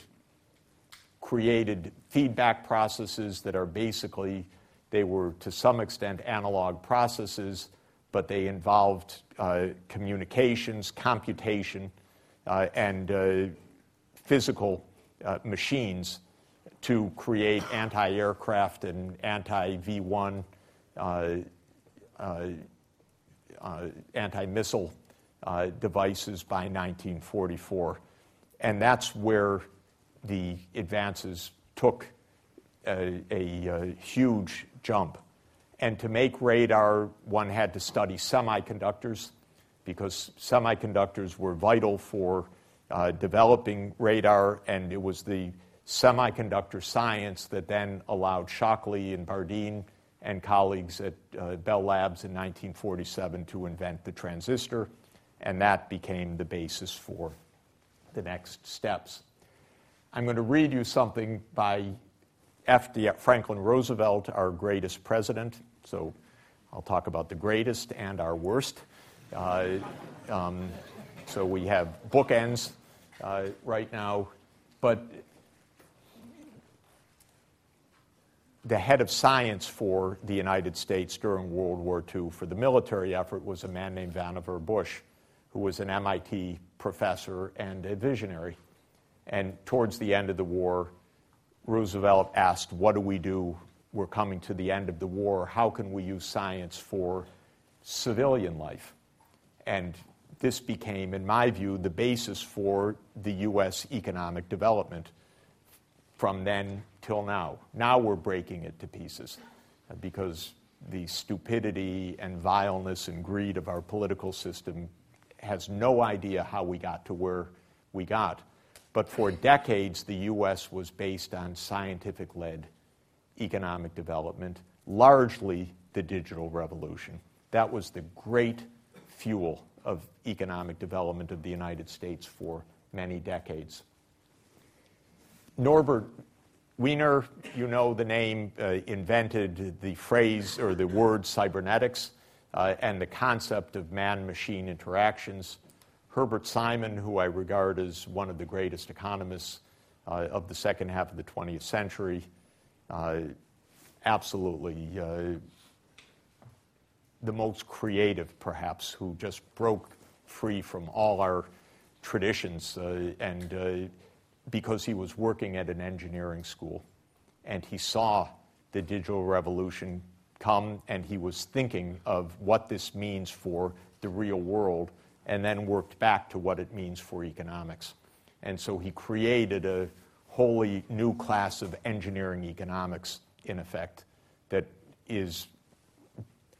created feedback processes that are basically, they were to some extent analog processes, but they involved uh, communications, computation, uh, and uh, physical uh, machines to create anti aircraft and anti V 1 uh, uh, anti missile devices by 1944. And that's where the advances took a, a, a, huge jump. And to make radar, one had to study semiconductors because semiconductors were vital for uh, developing radar, and it was the semiconductor science that then allowed Shockley and Bardeen and colleagues at uh, Bell Labs in 1947 to invent the transistor, and that became the basis for the next steps. I'm going to read you something by F.D. Franklin Roosevelt, our greatest president. So I'll talk about the greatest and our worst. Uh, um, so we have bookends uh, right now. But the head of science for the United States during World War II for the military effort was a man named Vannevar Bush, who was an MIT professor and a visionary. And towards the end of the war, Roosevelt asked, What do we do? We're coming to the end of the war. How can we use science for civilian life? And this became, in my view, the basis for the U.S. economic development from then till now. Now we're breaking it to pieces uh, because the stupidity and vileness and greed of our political system has no idea how we got to where we got. But for decades, the U.S. was based on scientific led economic development, largely the digital revolution. That was the great fuel of economic development of the United States for many decades. Norbert Wiener, you know the name, uh, invented the phrase or the word cybernetics uh, and the concept of man machine interactions. Herbert Simon, who I regard as one of the greatest economists uh, of the second half of the 20th century, uh, absolutely uh, the most creative, perhaps, who just broke free from all our traditions, uh, and uh, because he was working at an engineering school, and he saw the digital revolution come, and he was thinking of what this means for the real world, and then worked back to what it means for economics. And so he created a wholly new class of engineering economics, in effect, that is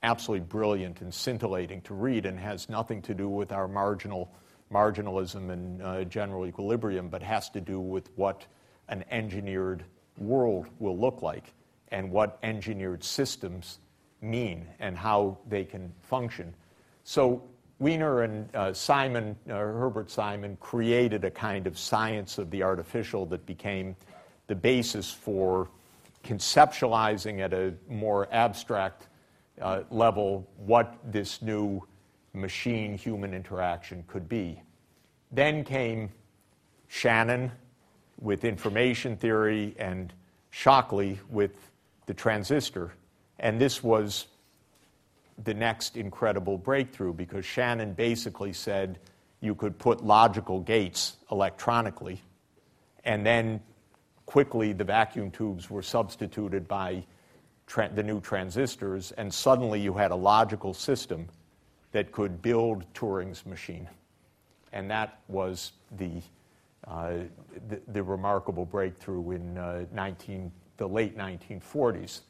absolutely brilliant and scintillating to read and has nothing to do with our marginal marginalism and uh, general equilibrium, but has to do with what an engineered world will look like and what engineered systems mean and how they can function. So Wiener and uh, Simon, uh, Herbert Simon, created a kind of science of the artificial that became the basis for conceptualizing at a more abstract uh, level what this new machine human interaction could be. Then came Shannon with information theory and Shockley with the transistor. And this was the next incredible breakthrough because Shannon basically said you could put logical gates electronically, and then quickly the vacuum tubes were substituted by tra- the new transistors, and suddenly you had a logical system that could build Turing's machine. And that was the, uh, the, the, remarkable breakthrough in uh, 19, the late 1940s.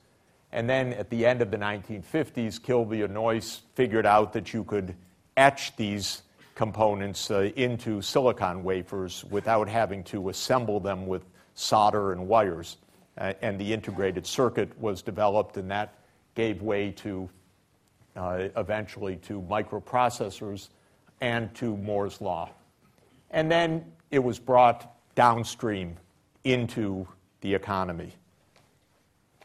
And then at the end of the 1950s, Kilby and Noyce figured out that you could etch these components uh, into silicon wafers without having to assemble them with solder and wires uh, and the integrated circuit was developed, and that gave way to uh, eventually to microprocessors and to Moore's Law. And then it was brought downstream into the economy.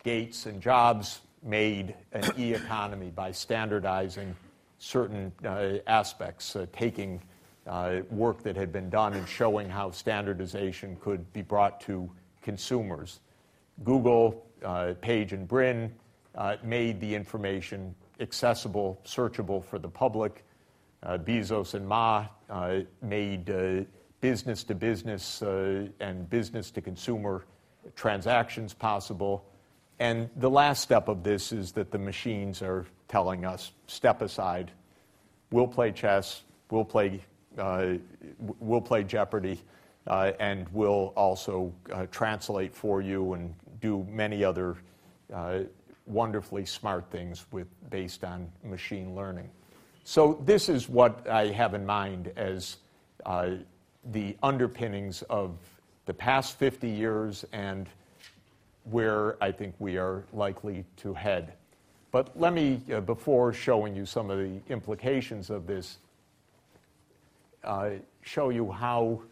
Gates and Jobs made an e economy by standardizing certain uh, aspects, uh, taking uh, work that had been done and showing how standardization could be brought to consumers. Google, uh, Page, and Brin uh, made the information accessible, searchable for the public. Uh, Bezos and Ma made business to business and business to consumer transactions possible. And the last step of this is that the machines are telling us step aside. We'll play chess, we'll play, uh, we'll play Jeopardy, uh, and we'll also uh, translate for you and do many other uh, wonderfully smart things with, based on machine learning. So, this is what I have in mind as uh, the underpinnings of the past 50 years and where I think we are likely to head. But let me, uh, before showing you some of the implications of this, uh, show you how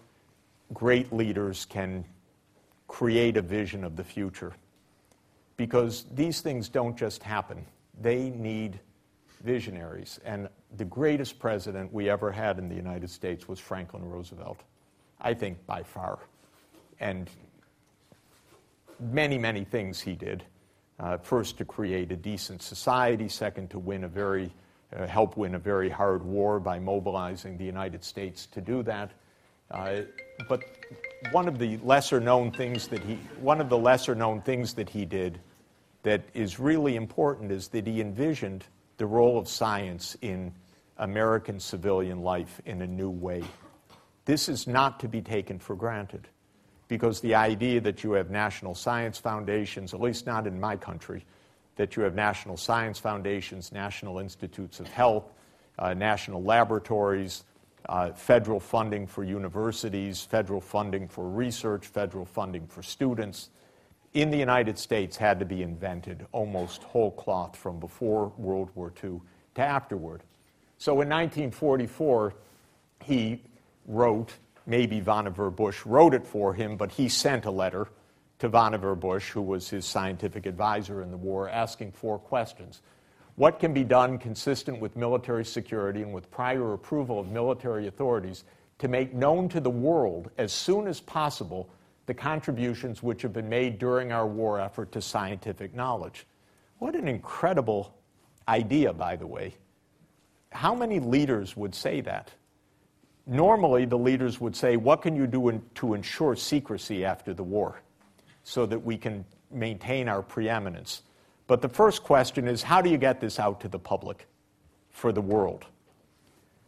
great leaders can create a vision of the future. Because these things don't just happen, they need visionaries. And the greatest president we ever had in the United States was Franklin Roosevelt, I think by far. And many, many things he did. Uh, first, to create a decent society. Second, to win a very, uh, help win a very hard war by mobilizing the United States to do that. Uh, but one of the lesser known things that he, one of the lesser known things that he did that is really important is that he envisioned the role of science in American civilian life in a new way. This is not to be taken for granted because the idea that you have national science foundations, at least not in my country, that you have national science foundations, national institutes of health, uh, national laboratories, uh, federal funding for universities, federal funding for research, federal funding for students, in the United States had to be invented almost whole cloth from before World War II to afterward. So in 1944, he wrote maybe Vannevar Bush wrote it for him, but he sent a letter to Vannevar Bush, who was his scientific advisor in the war, asking four questions. What can be done consistent with military security and with prior approval of military authorities to make known to the world as soon as possible the contributions which have been made during our war effort to scientific knowledge? What an incredible idea, by the way. How many leaders would say that? Normally the leaders would say, What can you do in, to ensure secrecy after the war so that we can maintain our preeminence? But the first question is, How do you get this out to the public for the world?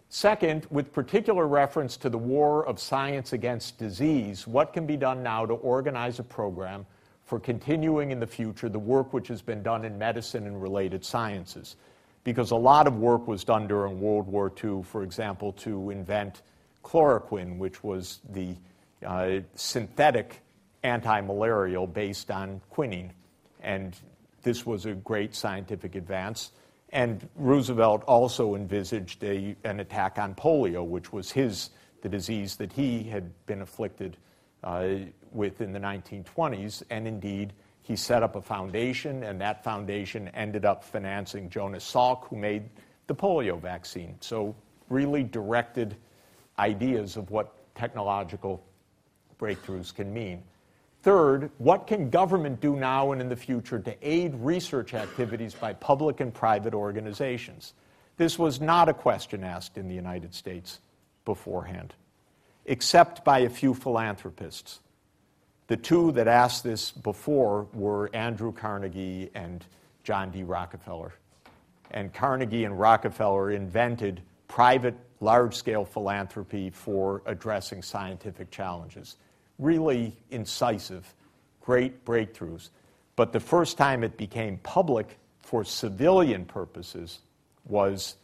Second, with particular reference to the war of science against disease, what can be done now to organize a program for continuing in the future the work which has been done in medicine and related sciences? Because a lot of work was done during World War II, for example, to invent chloroquine, which was the uh, synthetic anti-malarial based on quinine. And this was a great scientific advance. And Roosevelt also envisaged a, an attack on polio, which was his, the disease that he had been afflicted uh, with in the 1920s. And indeed, he set up a foundation, and that foundation ended up financing Jonas Salk, who made the polio vaccine. So, really directed ideas of what technological breakthroughs can mean. Third, what can government do now and in the future to aid research activities by public and private organizations? This was not a question asked in the United States beforehand, except by a few philanthropists. The two that asked this before were Andrew Carnegie and John D. Rockefeller. And Carnegie and Rockefeller invented private large scale philanthropy for addressing scientific challenges. Really incisive, great breakthroughs. But the first time it became public for civilian purposes was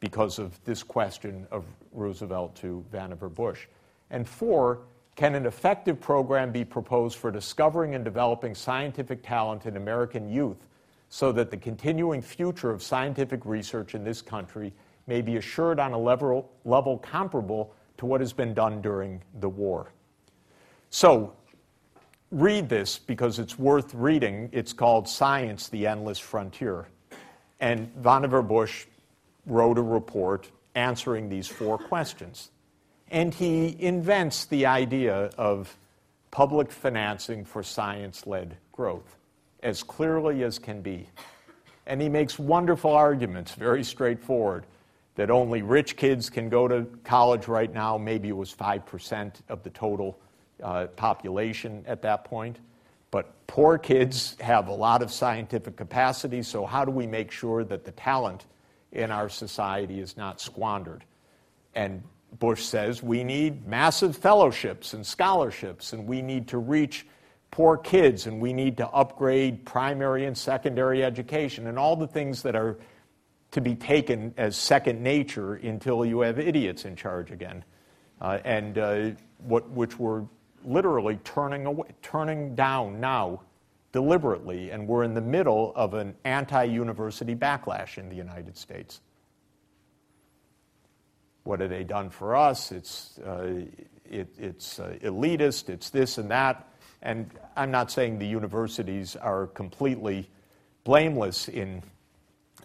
because of this question of Roosevelt to Vannevar Bush. And four, can an effective program be proposed for discovering and developing scientific talent in American youth so that the continuing future of scientific research in this country may be assured on a level, level comparable to what has been done during the war. So, read this because it's worth reading. It's called Science, the Endless Frontier. And Vannevar Bush wrote a report answering these four questions. And he invents the idea of public financing for science led growth as clearly as can be. And he makes wonderful arguments, very straightforward, that only rich kids can go to college right now. Maybe it was 5% of the total uh, population at that point. But poor kids have a lot of scientific capacity, so how do we make sure that the talent in our society is not squandered? And Bush says we need massive fellowships and scholarships, and we need to reach poor kids, and we need to upgrade primary and secondary education, and all the things that are to be taken as second nature until you have idiots in charge again, uh, and uh, what, which we're literally turning, away, turning down now deliberately, and we're in the middle of an anti university backlash in the United States. What have they done for us? It's, uh, it, it's uh, elitist, it's this and that. And I'm not saying the universities are completely blameless in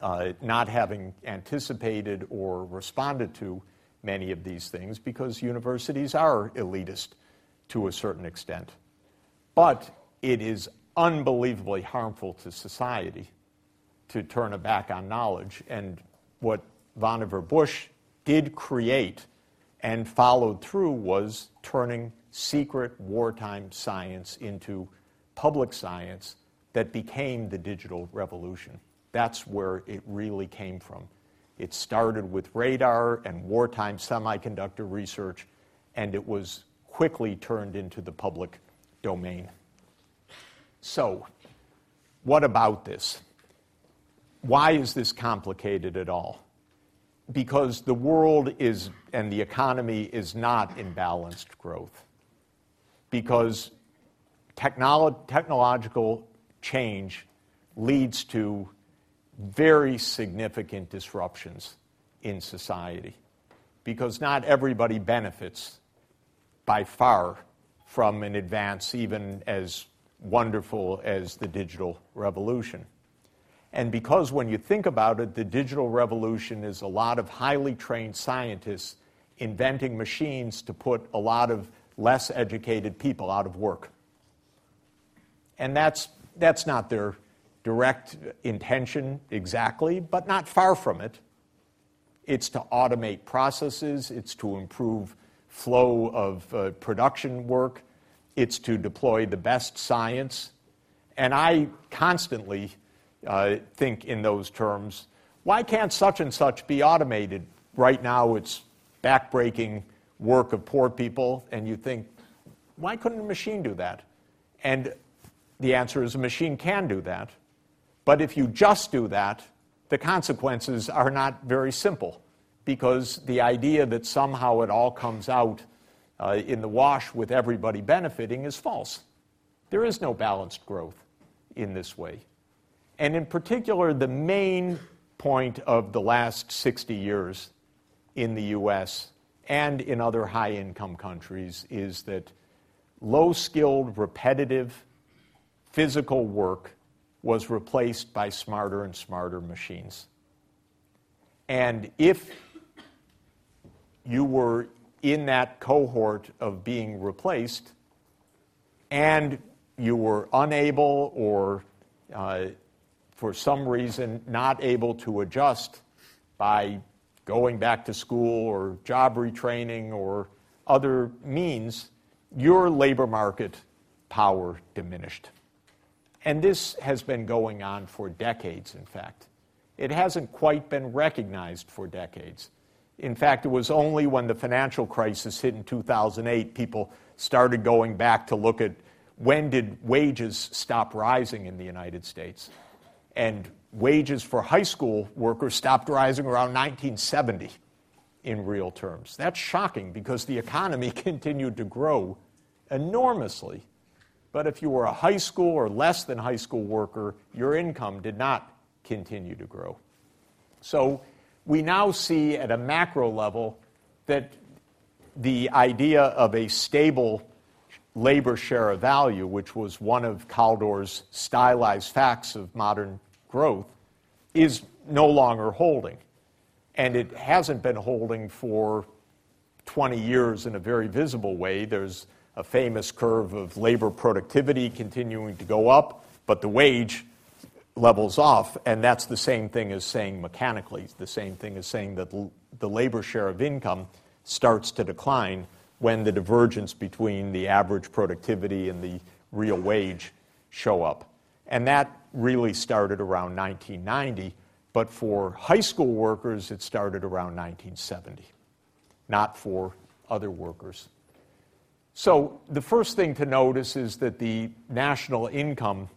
uh, not having anticipated or responded to many of these things because universities are elitist to a certain extent. But it is unbelievably harmful to society to turn a back on knowledge. And what Vannevar Bush did create and followed through was turning secret wartime science into public science that became the digital revolution. That's where it really came from. It started with radar and wartime semiconductor research, and it was quickly turned into the public domain. So, what about this? Why is this complicated at all? Because the world is, and the economy is not in balanced growth. Because technolo- technological change leads to very significant disruptions in society. Because not everybody benefits by far from an advance even as wonderful as the digital revolution. And because when you think about it, the digital revolution is a lot of highly trained scientists inventing machines to put a lot of less educated people out of work. And that's, that's not their direct intention exactly, but not far from it. It's to automate processes, it's to improve flow of uh, production work, it's to deploy the best science. And I constantly uh, think in those terms why can't such and such be automated? Right now, it's backbreaking work of poor people, and you think, why couldn't a machine do that? And the answer is a machine can do that. But if you just do that, the consequences are not very simple because the idea that somehow it all comes out uh, in the wash with everybody benefiting is false. There is no balanced growth in this way. And in particular, the main point of the last 60 years in the US and in other high income countries is that low skilled, repetitive, physical work was replaced by smarter and smarter machines. And if you were in that cohort of being replaced and you were unable or uh, for some reason not able to adjust by going back to school or job retraining or other means, your labor market power diminished. And this has been going on for decades, in fact. It hasn't quite been recognized for decades. In fact, it was only when the financial crisis hit in 2008 people started going back to look at when did wages stop rising in the United States. And wages for high school workers stopped rising around 1970 in real terms. That's shocking because the economy continued to grow enormously. But if you were a high school or less than high school worker, your income did not continue to grow. So we now see at a macro level that the idea of a stable labor share of value, which was one of Kaldor's stylized facts of modern growth, is no longer holding. And it hasn't been holding for 20 years in a very visible way. There's a famous curve of labor productivity continuing to go up, but the wage levels off. And that's the same thing as saying mechanically, the same thing as saying that the labor share of income starts to decline when the divergence between the average productivity and the real wage show up. And that really started around 1990, but for high school workers, it started around 1970, not for other workers. So the first thing to notice is that the national income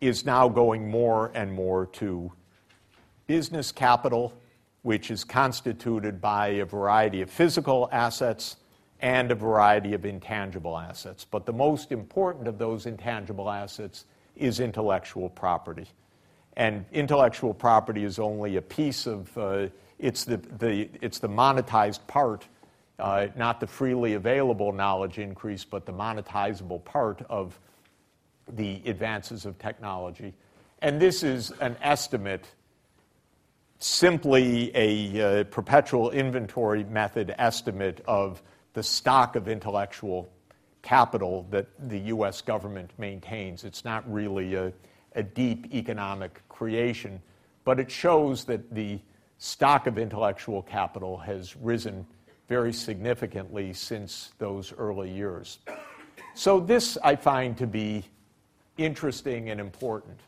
is now going more and more to business capital, which is constituted by a variety of physical assets and a variety of intangible assets. But the most important of those intangible assets is intellectual property. And intellectual property is only a piece of uh, it's the, the, it's the monetized part, uh, not the freely available knowledge increase, but the monetizable part of the advances of technology. And this is an estimate, simply a uh, perpetual inventory method estimate of the stock of intellectual capital that the U.S. government maintains. It's not really a, a deep economic creation, but it shows that the stock of intellectual capital has risen very significantly since those early years. So, this I find to be interesting and important.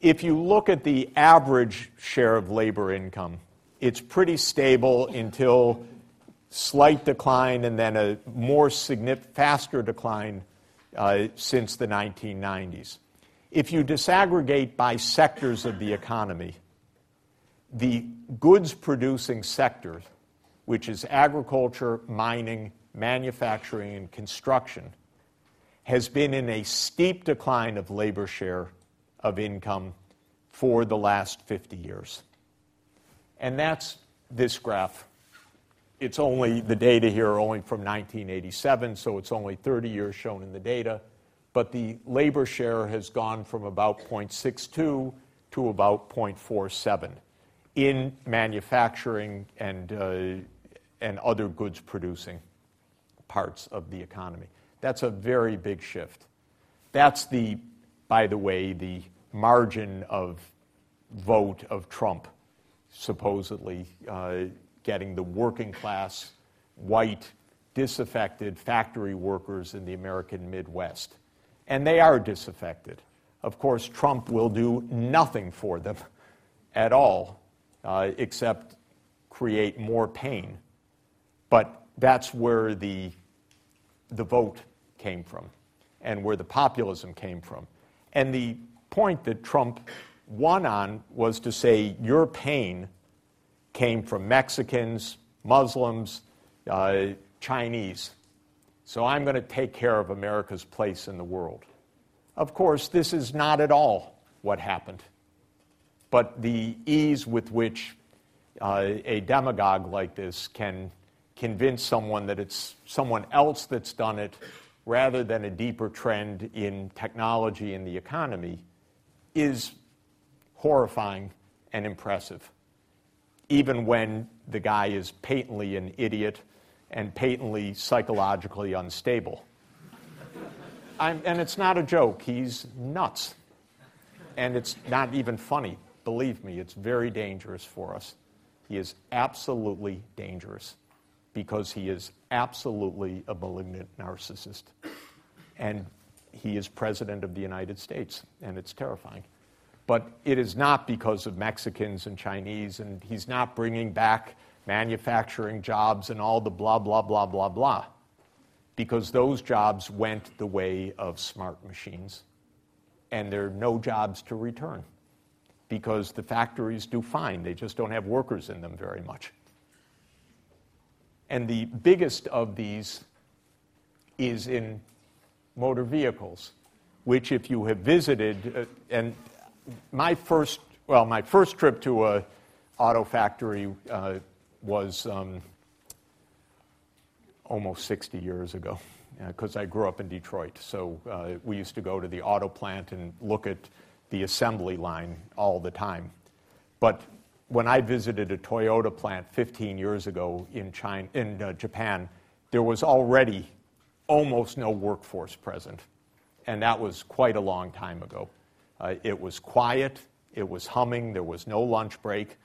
If you look at the average share of labor income, it's pretty stable until slight decline and then a more significant, faster decline uh, since the 1990s. If you disaggregate by sectors of the economy, the goods producing sector, which is agriculture, mining, manufacturing, and construction, has been in a steep decline of labor share of income for the last 50 years. And that's this graph it's only the data here are only from 1987, so it's only 30 years shown in the data. But the labor share has gone from about 0.62 to about 0.47 in manufacturing and, uh, and other goods producing parts of the economy. That's a very big shift. That's the, by the way, the margin of vote of Trump, supposedly. Uh, getting the working class, white, disaffected factory workers in the American Midwest. And they are disaffected. Of course, Trump will do nothing for them at all uh, except create more pain. But that's where the, the vote came from and where the populism came from. And the point that Trump won on was to say, your pain came from Mexicans, Muslims, uh, Chinese. So I'm going to take care of America's place in the world. Of course, this is not at all what happened. But the ease with which uh, a demagogue like this can convince someone that it's someone else that's done it rather than a deeper trend in technology and the economy is horrifying and impressive even when the guy is patently an idiot and patently psychologically unstable. I'm, and it's not a joke, he's nuts. And it's not even funny. Believe me, it's very dangerous for us. He is absolutely dangerous because he is absolutely a malignant narcissist. And he is president of the United States, and it's terrifying. But it is not because of Mexicans and Chinese, and he's not bringing back manufacturing jobs and all the blah, blah, blah, blah, blah. Because those jobs went the way of smart machines, and there are no jobs to return because the factories do fine. They just don't have workers in them very much. And the biggest of these is in motor vehicles, which, if you have visited, uh, and my first, well, my first trip to a, auto factory uh, was um, almost 60 years ago because uh, I grew up in Detroit. So uh, we used to go to the auto plant and look at the assembly line all the time. But when I visited a Toyota plant 15 years ago in, China, in uh, Japan, there was already almost no workforce present. And that was quite a long time ago. Uh, it was quiet, it was humming, there was no lunch break,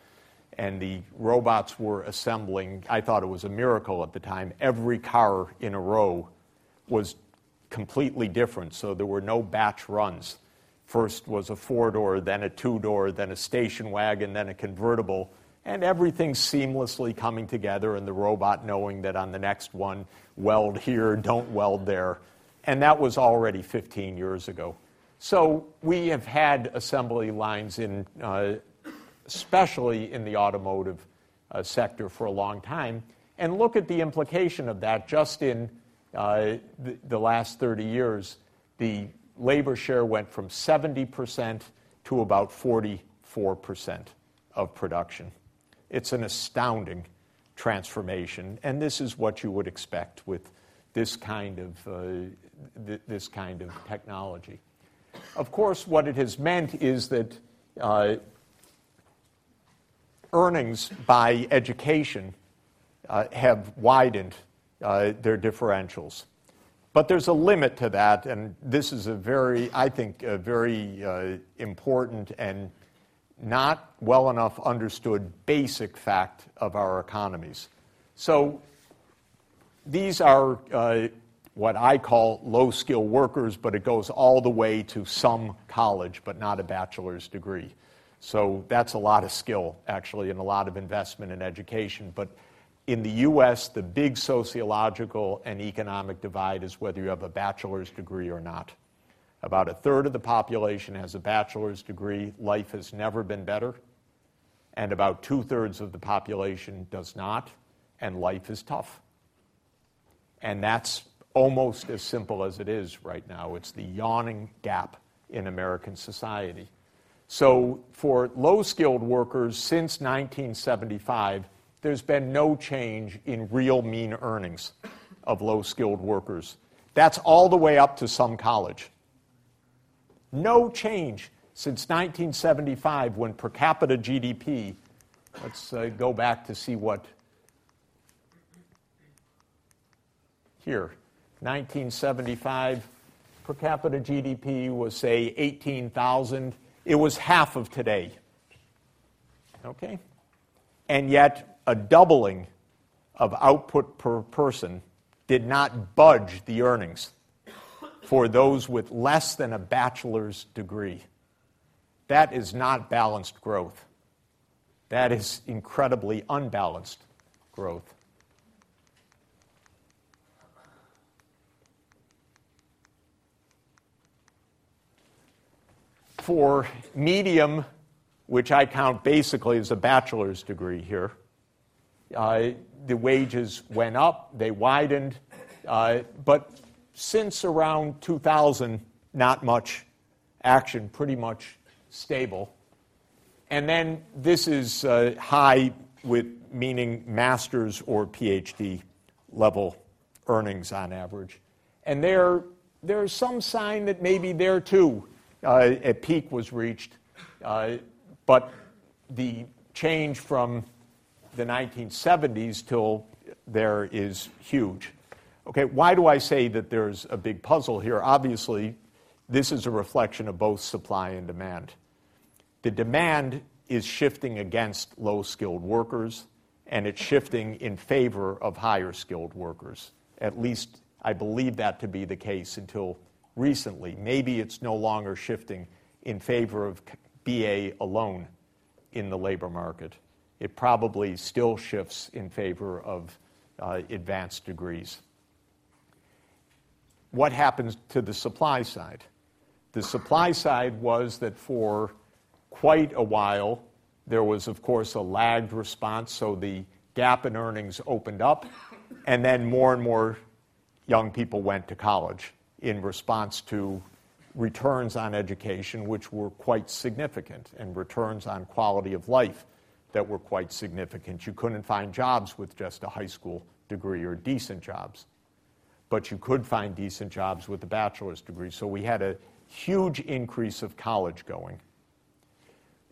and the robots were assembling. I thought it was a miracle at the time. Every car in a row was completely different, so there were no batch runs. First was a four door, then a two door, then a station wagon, then a convertible, and everything seamlessly coming together, and the robot knowing that on the next one, weld here, don't weld there. And that was already 15 years ago. So we have had assembly lines in, uh, especially in the automotive uh, sector, for a long time. And look at the implication of that just in uh, the, the last 30 years. The labor share went from 70% to about 44% of production. It's an astounding transformation, and this is what you would expect with this kind of, uh, th- this kind of technology. Of course, what it has meant is that uh, earnings by education uh, have widened uh, their differentials. But there's a limit to that, and this is a very, I think, a very uh, important and not well enough understood basic fact of our economies. So these are uh, what I call low skill workers, but it goes all the way to some college, but not a bachelor's degree. So that's a lot of skill, actually, and a lot of investment in education. But in the US, the big sociological and economic divide is whether you have a bachelor's degree or not. About a third of the population has a bachelor's degree. Life has never been better. And about two thirds of the population does not, and life is tough. And that's almost as simple as it is right now. It's the yawning gap in American society. So, for low skilled workers since 1975, there's been no change in real mean earnings of low skilled workers. That's all the way up to some college. No change since 1975 when per capita GDP, let's uh, go back to see what here, 1975, per capita GDP was, say, 18,000. It was half of today. Okay? And yet, a doubling of output per person did not budge the earnings for those with less than a bachelor's degree. That is not balanced growth. That is incredibly unbalanced growth. for medium, which I count basically as a bachelor's degree here, the wages went up, they widened, uh, but since around 2000, not much action, pretty much stable. And then this is uh, high with meaning master's or PhD level earnings on average. And there, there's some sign that maybe there too uh, a peak was reached, uh, but the change from the 1970s till there is huge. Okay, why do I say that there's a big puzzle here? Obviously, this is a reflection of both supply and demand. The demand is shifting against low skilled workers, and it's shifting in favor of higher skilled workers. At least I believe that to be the case until recently. Maybe it's no longer shifting in favor of BA alone in the labor market. It probably still shifts in favor of uh, advanced degrees. What happens to the supply side? The supply side was that for quite a while, there was, of course, a lagged response, so the gap in earnings opened up, and then more and more young people went to college in response to returns on education, which were quite significant, and returns on quality of life, that were quite significant. You couldn't find jobs with just a high school degree or decent jobs, but you could find decent jobs with a bachelor's degree. So we had a huge increase of college going.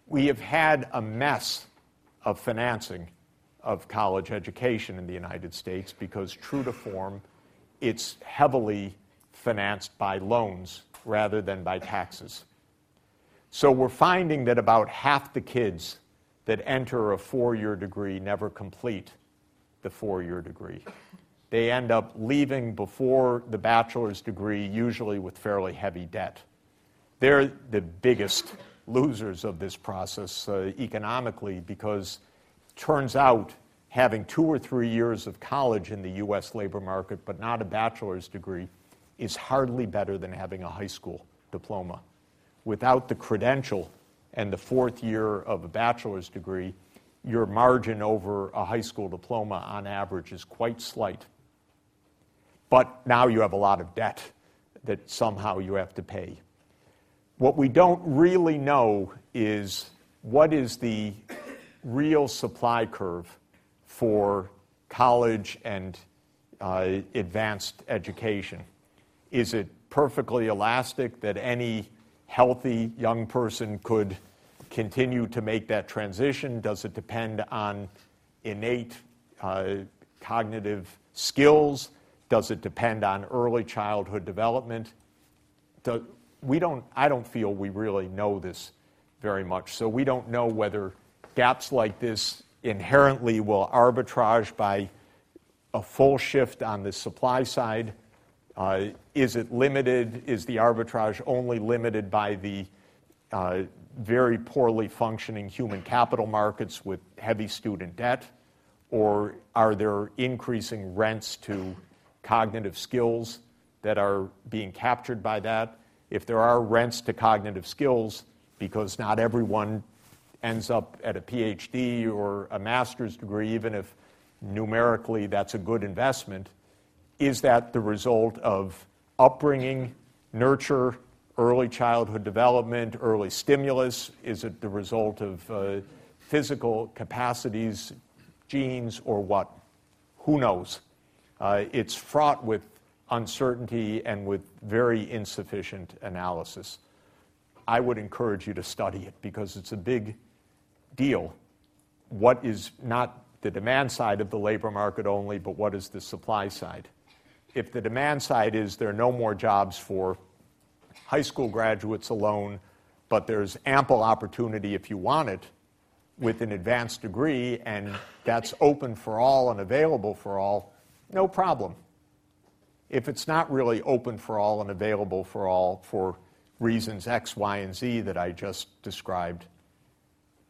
We have had a mess of financing of college education in the United States because, true to form, it's heavily financed by loans rather than by taxes. So we're finding that about half the kids that enter a four year degree never complete the four year degree. They end up leaving before the bachelor's degree, usually with fairly heavy debt. They're the biggest losers of this process uh, economically because turns out having two or three years of college in the US labor market but not a bachelor's degree is hardly better than having a high school diploma. Without the credential and the fourth year of a bachelor's degree, your margin over a high school diploma on average is quite slight. But now you have a lot of debt that somehow you have to pay. What we don't really know is what is the real supply curve for college and uh, advanced education. Is it perfectly elastic that any healthy young person could continue to make that transition? Does it depend on innate uh, cognitive skills? Does it depend on early childhood development? Do, we don't, I don't feel we really know this very much. So we don't know whether gaps like this inherently will arbitrage by a full shift on the supply side. Uh, is it limited? Is the arbitrage only limited by the uh, very poorly functioning human capital markets with heavy student debt? Or are there increasing rents to cognitive skills that are being captured by that? If there are rents to cognitive skills, because not everyone ends up at a PhD or a master's degree, even if numerically that's a good investment, is that the result of upbringing, nurture, early childhood development, early stimulus? Is it the result of uh, physical capacities, genes, or what? Who knows? Uh, it's fraught with uncertainty and with very insufficient analysis. I would encourage you to study it because it's a big deal. What is not the demand side of the labor market only, but what is the supply side? If the demand side is there are no more jobs for high school graduates alone, but there's ample opportunity if you want it with an advanced degree, and that's open for all and available for all, no problem. If it's not really open for all and available for all for reasons X, Y, and Z that I just described,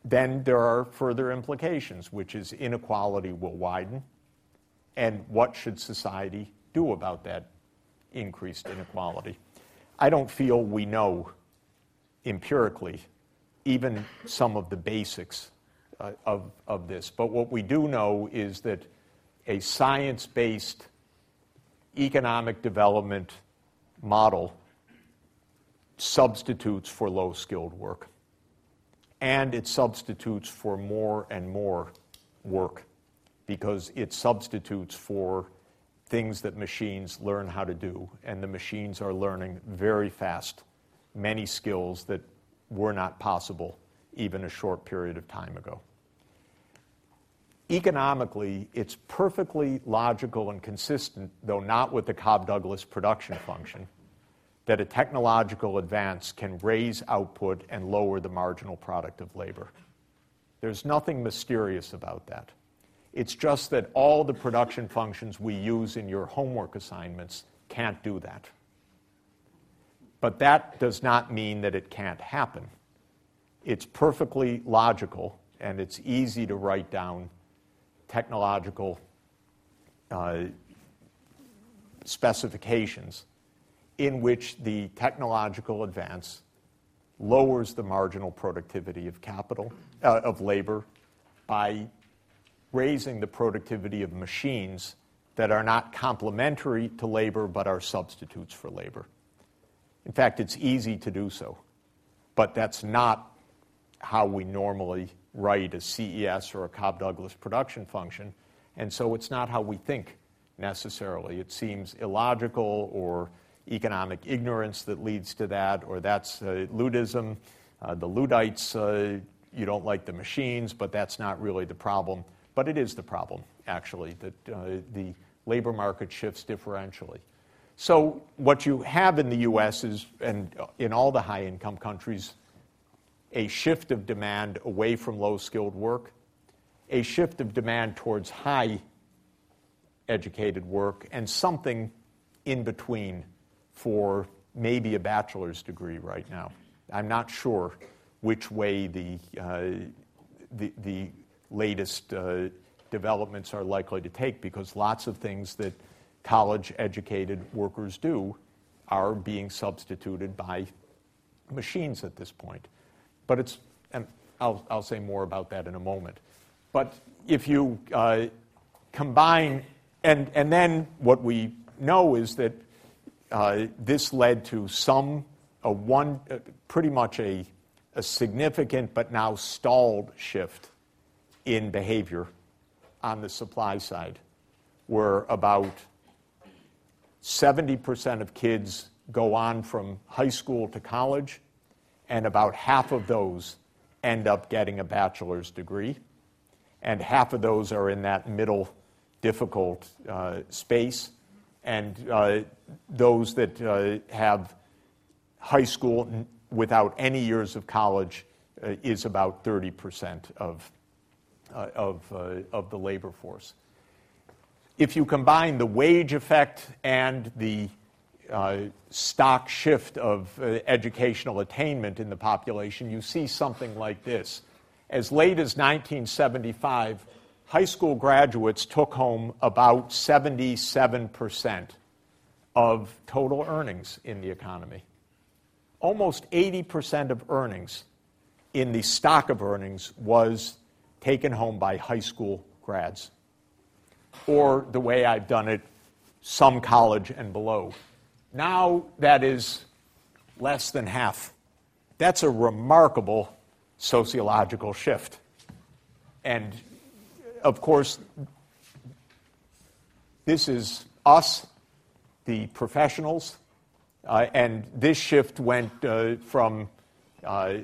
then there are further implications, which is inequality will widen. And what should society do about that increased inequality? I don't feel we know empirically even some of the basics uh, of, of this. But what we do know is that a science based economic development model substitutes for low skilled work and it substitutes for more and more work because it substitutes for things that machines learn how to do, and the machines are learning very fast many skills that were not possible even a short period of time ago. Economically, it's perfectly logical and consistent, though not with the Cobb Douglas production function, that a technological advance can raise output and lower the marginal product of labor. There's nothing mysterious about that. It's just that all the production functions we use in your homework assignments can't do that. But that does not mean that it can't happen. It's perfectly logical and it's easy to write down technological uh, specifications in which the technological advance lowers the marginal productivity of capital, uh, of labor, by raising the productivity of machines that are not complementary to labor but are substitutes for labor. In fact, it's easy to do so, but that's not how we normally write a CES or a Cobb Douglas production function. And so it's not how we think necessarily. It seems illogical or economic ignorance that leads to that, or that's uh, Luddism. Uh, the Luddites, uh, you don't like the machines, but that's not really the problem. But it is the problem, actually, that uh, the labor market shifts differentially. So, what you have in the US is, and in all the high income countries, a shift of demand away from low skilled work, a shift of demand towards high educated work, and something in between for maybe a bachelor's degree right now. I'm not sure which way the, uh, the, the, latest uh, developments are likely to take because lots of things that college educated workers do are being substituted by machines at this point. But it's, and I'll, I'll say more about that in a moment. But if you uh, combine, and, and then what we know is that uh, this led to some, a one, uh, pretty much a, a significant but now stalled shift in behavior on the supply side, where about 70% of kids go on from high school to college, and about half of those end up getting a bachelor's degree, and half of those are in that middle difficult uh, space and uh, those that uh, have high school without any years of college uh, is about 30% of, of, uh, of the labor force. If you combine the wage effect and the uh, stock shift of educational attainment in the population, you see something like this. As late as 1975, high school graduates took home about 77% of total earnings in the economy. Almost 80% of earnings in the stock of earnings was taken home by high school grads. Or the way I've done it, some college and below. Now that is less than half. That's a remarkable sociological shift. And of course, this is us, the professionals, uh, and this shift went uh, from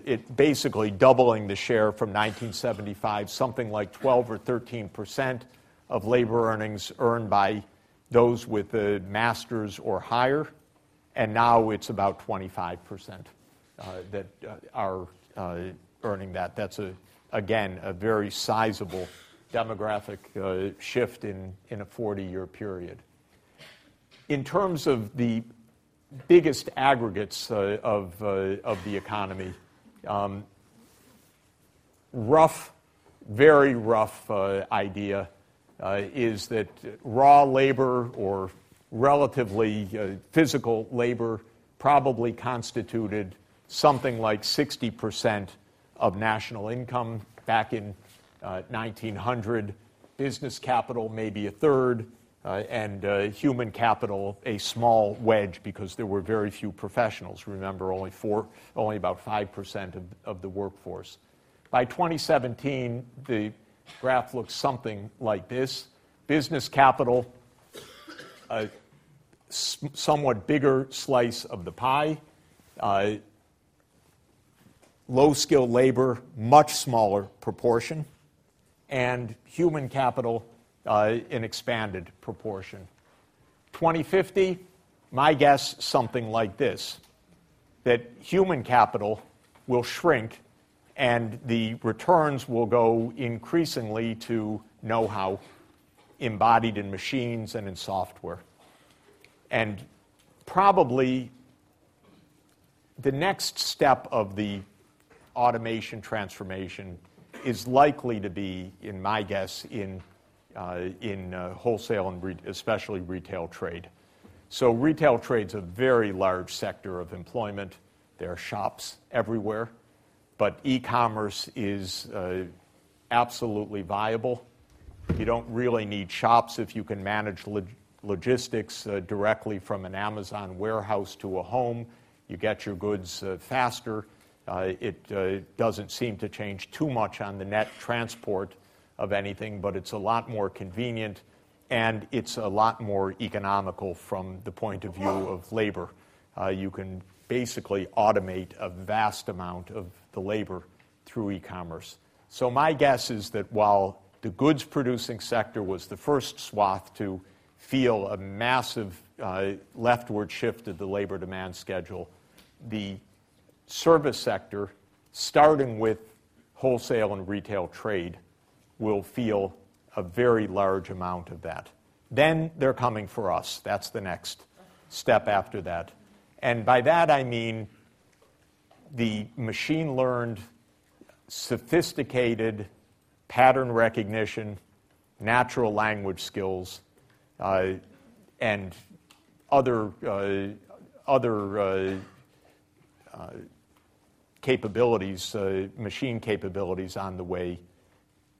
it basically doubling the share from 1975, something like 12 or 13 percent of labor earnings earned by those with a master's or higher, and now it's about 25 percent uh, that uh, are uh, earning that. That's again a very sizable demographic uh, shift in, in a 40 year period. In terms of the biggest aggregates uh, of, uh, of the economy, um, rough, very rough uh, idea is that raw labor or relatively physical labor probably constituted something like 60% of national income back in 1900, uh, business capital maybe a third, uh, and uh, human capital a small wedge because there were very few professionals. Remember, only, four, only about 5% of, of the workforce. By 2017, the graph looks something like this business capital, a somewhat bigger slice of the pie. Uh, low skilled labor, much smaller proportion and human capital in expanded proportion. 2050, my guess, something like this that human capital will shrink and the returns will go increasingly to know how embodied in machines and in software. And probably the next step of the automation transformation is likely to be, in my guess, in, uh, in uh, wholesale and especially retail trade. So, retail trade's a very large sector of employment. There are shops everywhere, but e commerce is uh, absolutely viable. You don't really need shops if you can manage log- logistics uh, directly from an Amazon warehouse to a home. You get your goods uh, faster Uh, it uh, doesn't seem to change too much on the net transport of anything, but it's a lot more convenient and it's a lot more economical from the point of view of labor. Uh, you can basically automate a vast amount of the labor through e commerce. So, my guess is that while the goods producing sector was the first swath to feel a massive uh, leftward shift of the labor demand schedule, the service sector, starting with wholesale and retail trade, will feel a very large amount of that. Then they're coming for us. That's the next step after that. And by that I mean the machine learned, sophisticated pattern recognition, natural language skills, uh, and other, uh, other uh, uh capabilities, uh, machine capabilities on the way,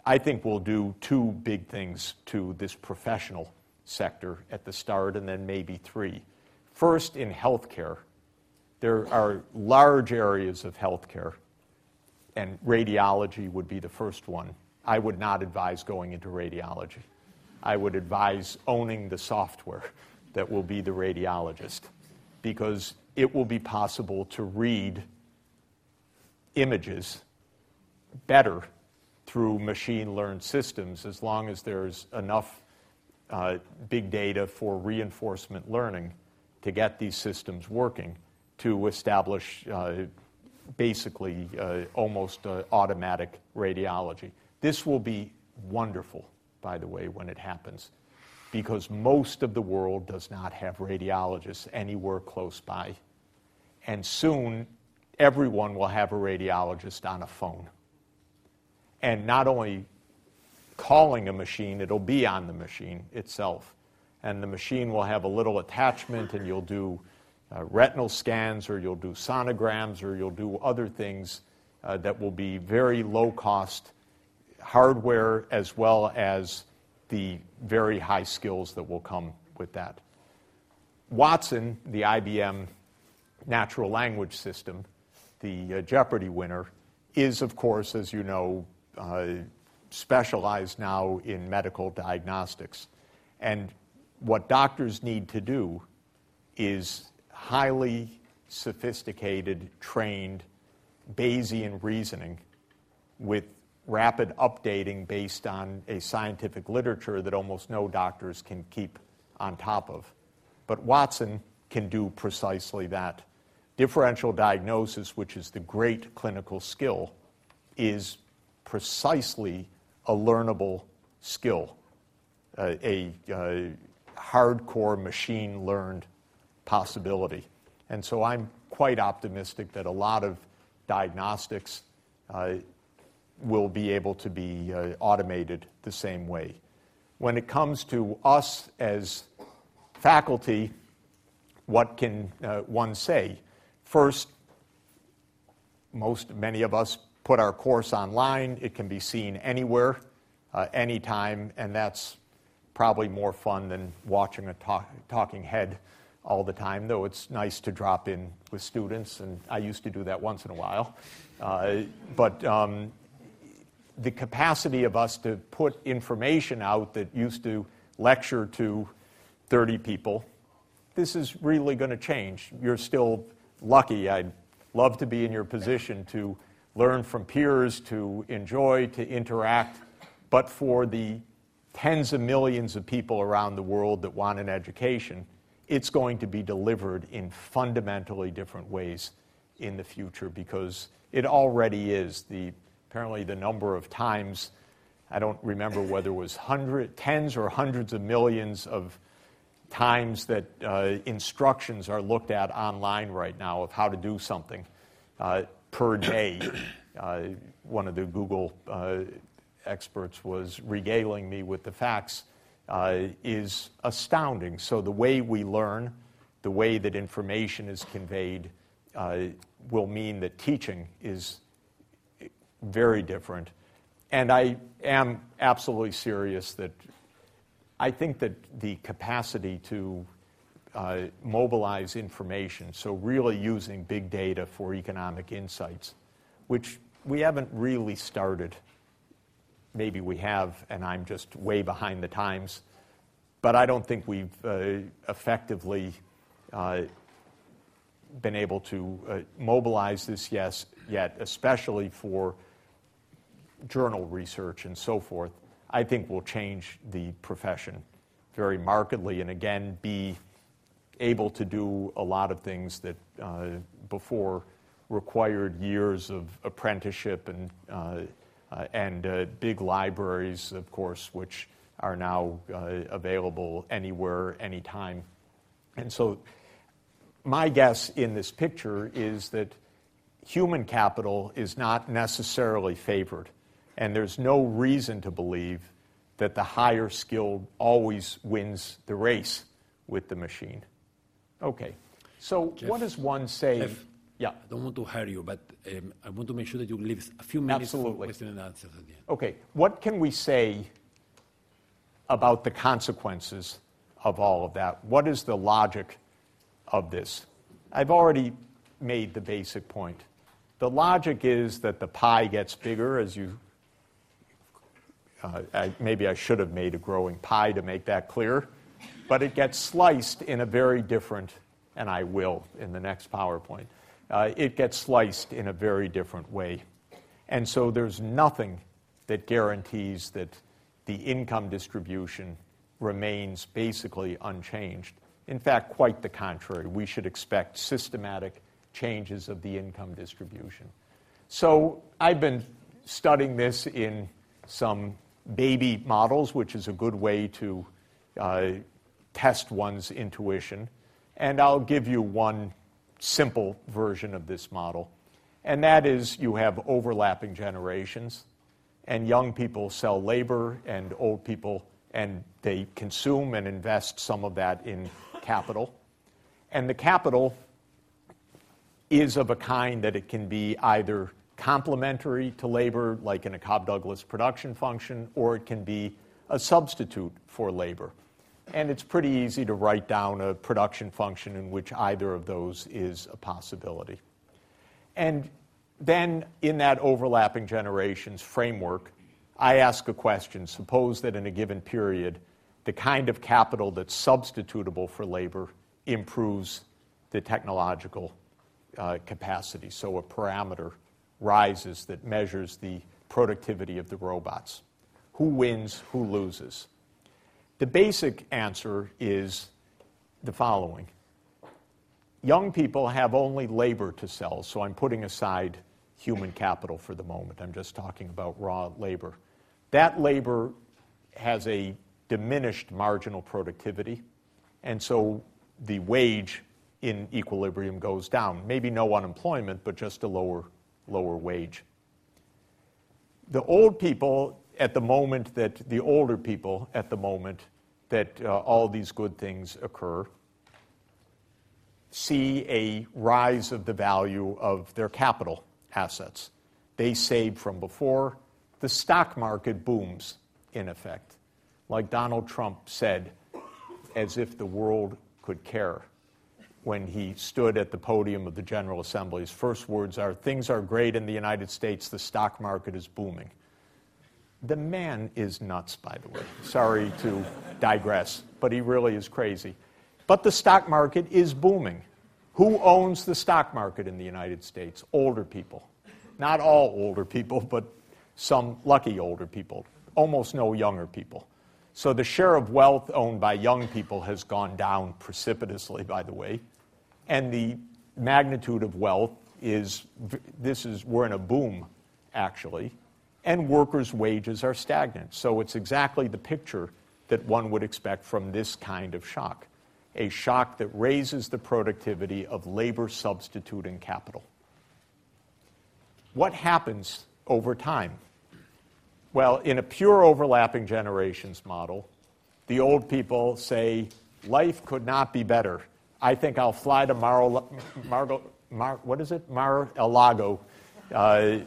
I think we'll do two big things to this professional sector at the start, and then maybe three. First, in healthcare, there are large areas of healthcare, and radiology would be the first one. I would not advise going into radiology. I would advise owning the software that will be the radiologist because it will be possible to read images better through machine learned systems as long as there's enough uh, big data for reinforcement learning to get these systems working to establish uh, basically uh, almost uh, automatic radiology. This will be wonderful, by the way, when it happens, because most of the world does not have radiologists anywhere close by. And soon, everyone will have a radiologist on a phone. And not only calling a machine, it'll be on the machine itself. And the machine will have a little attachment, and you'll do uh, retinal scans, or you'll do sonograms, or you'll do other things uh, that will be very low cost hardware as well as the very high skills that will come with that. Watson, the IBM natural language system, the uh, Jeopardy winner, is, of course, as you know, uh, specialized now in medical diagnostics. And what doctors need to do is highly sophisticated, trained Bayesian reasoning with rapid updating based on a scientific literature that almost no doctors can keep on top of. But Watson can do precisely that. Differential diagnosis, which is the great clinical skill, is precisely a learnable skill, uh, a, a hardcore machine learned possibility. And so I'm quite optimistic that a lot of diagnostics uh, will be able to be uh, automated the same way. When it comes to us as faculty, what can uh, one say? First, most, many of us put our course online. It can be seen anywhere, uh, anytime, and that's probably more fun than watching a talk, talking head all the time, though it's nice to drop in with students, and I used to do that once in a while. Uh, but um, the capacity of us to put information out that used to lecture to 30 people, this is really going to change. You're still lucky. I'd love to be in your position to learn from peers, to enjoy, to interact. But for the tens of millions of people around the world that want an education, it's going to be delivered in fundamentally different ways in the future because it already is. The, apparently, the number of times, I don't remember whether it was hundred, tens or hundreds of millions of times that uh, instructions are looked at online right now of how to do something. Uh, per day. Uh, one of the Google uh, experts was regaling me with the facts, uh, is astounding. So, the way we learn, the way that information is conveyed, will mean that teaching is very different. And I am absolutely serious that I think that the capacity to uh, mobilize information, so really using big data for economic insights, which we haven't really started. Maybe we have, and I'm just way behind the times, but I don't think we've uh, effectively uh, been able to uh, mobilize this yes, yet, especially for journal research and so forth. I think will change the profession very markedly, and again, be able to do a lot of things that uh, before required years of apprenticeship and, uh, uh, and uh, big libraries, of course, which are now uh, available anywhere, anytime. And so, my guess in this picture is that human capital is not necessarily favored, and there's no reason to believe that the higher skilled always wins the race with the machine. Okay. So Jeff, what does one say? Jeff, yeah. I don't want to hurry you, but um, I want to make sure that you leave a few minutes Absolutely. for question and answers at the end. Okay. What can we say about the consequences of all of that? What is the logic of this? I've already made the basic point. The logic is that the pie gets bigger as you. Uh, I, maybe I should have made a growing pie to make that clear, but it gets sliced in a very different, and I will in the next PowerPoint. Uh, it gets sliced in a very different way. And so there's nothing that guarantees that the income distribution remains basically unchanged. In fact, quite the contrary. We should expect systematic changes of the income distribution. So I've been studying this in some baby models, which is a good way to uh, test one's intuition. And I'll give you one simple version of this model. And that is you have overlapping generations, and young people sell labor, and old people, and they consume and invest some of that in capital. And the capital is of a kind that it can be either complementary to labor, like in a Cobb Douglas production function, or it can be a substitute for labor. And it's pretty easy to write down a production function in which either of those is a possibility. And then, in that overlapping generations framework, I ask a question. Suppose that in a given period, the kind of capital that's substitutable for labor improves the technological uh, capacity. So a parameter rises that measures the productivity of the robots. Who wins, who loses? The basic answer is the following Young people have only labor to sell, so I'm putting aside human capital for the moment. I'm just talking about raw labor. That labor has a diminished marginal productivity, and so the wage in equilibrium goes down. Maybe no unemployment, but just a lower, lower wage. The old people at the moment that, the older people at the moment that uh, all these good things occur, see a rise of the value of their capital assets. They saved from before. The stock market booms, in effect. Like Donald Trump said, as if the world could care when he stood at the podium of the General Assembly. His first words are Things are great in the United States, the stock market is booming. The man is nuts, by the way. Sorry to digress, but he really is crazy. But the stock market is booming. Who owns the stock market in the United States? Older people. Not all older people, but some lucky older people. Almost no younger people. So the share of wealth owned by young people has gone down precipitously, by the way. And the magnitude of wealth is this is, we're in a boom, actually. And workers' wages are stagnant. So it's exactly the picture that one would expect from this kind of shock a shock that raises the productivity of labor substituting capital. What happens over time? Well, in a pure overlapping generations model, the old people say, life could not be better. I think I'll fly to Mar, Mar, Mar what is it? Mar-a-Lago uh,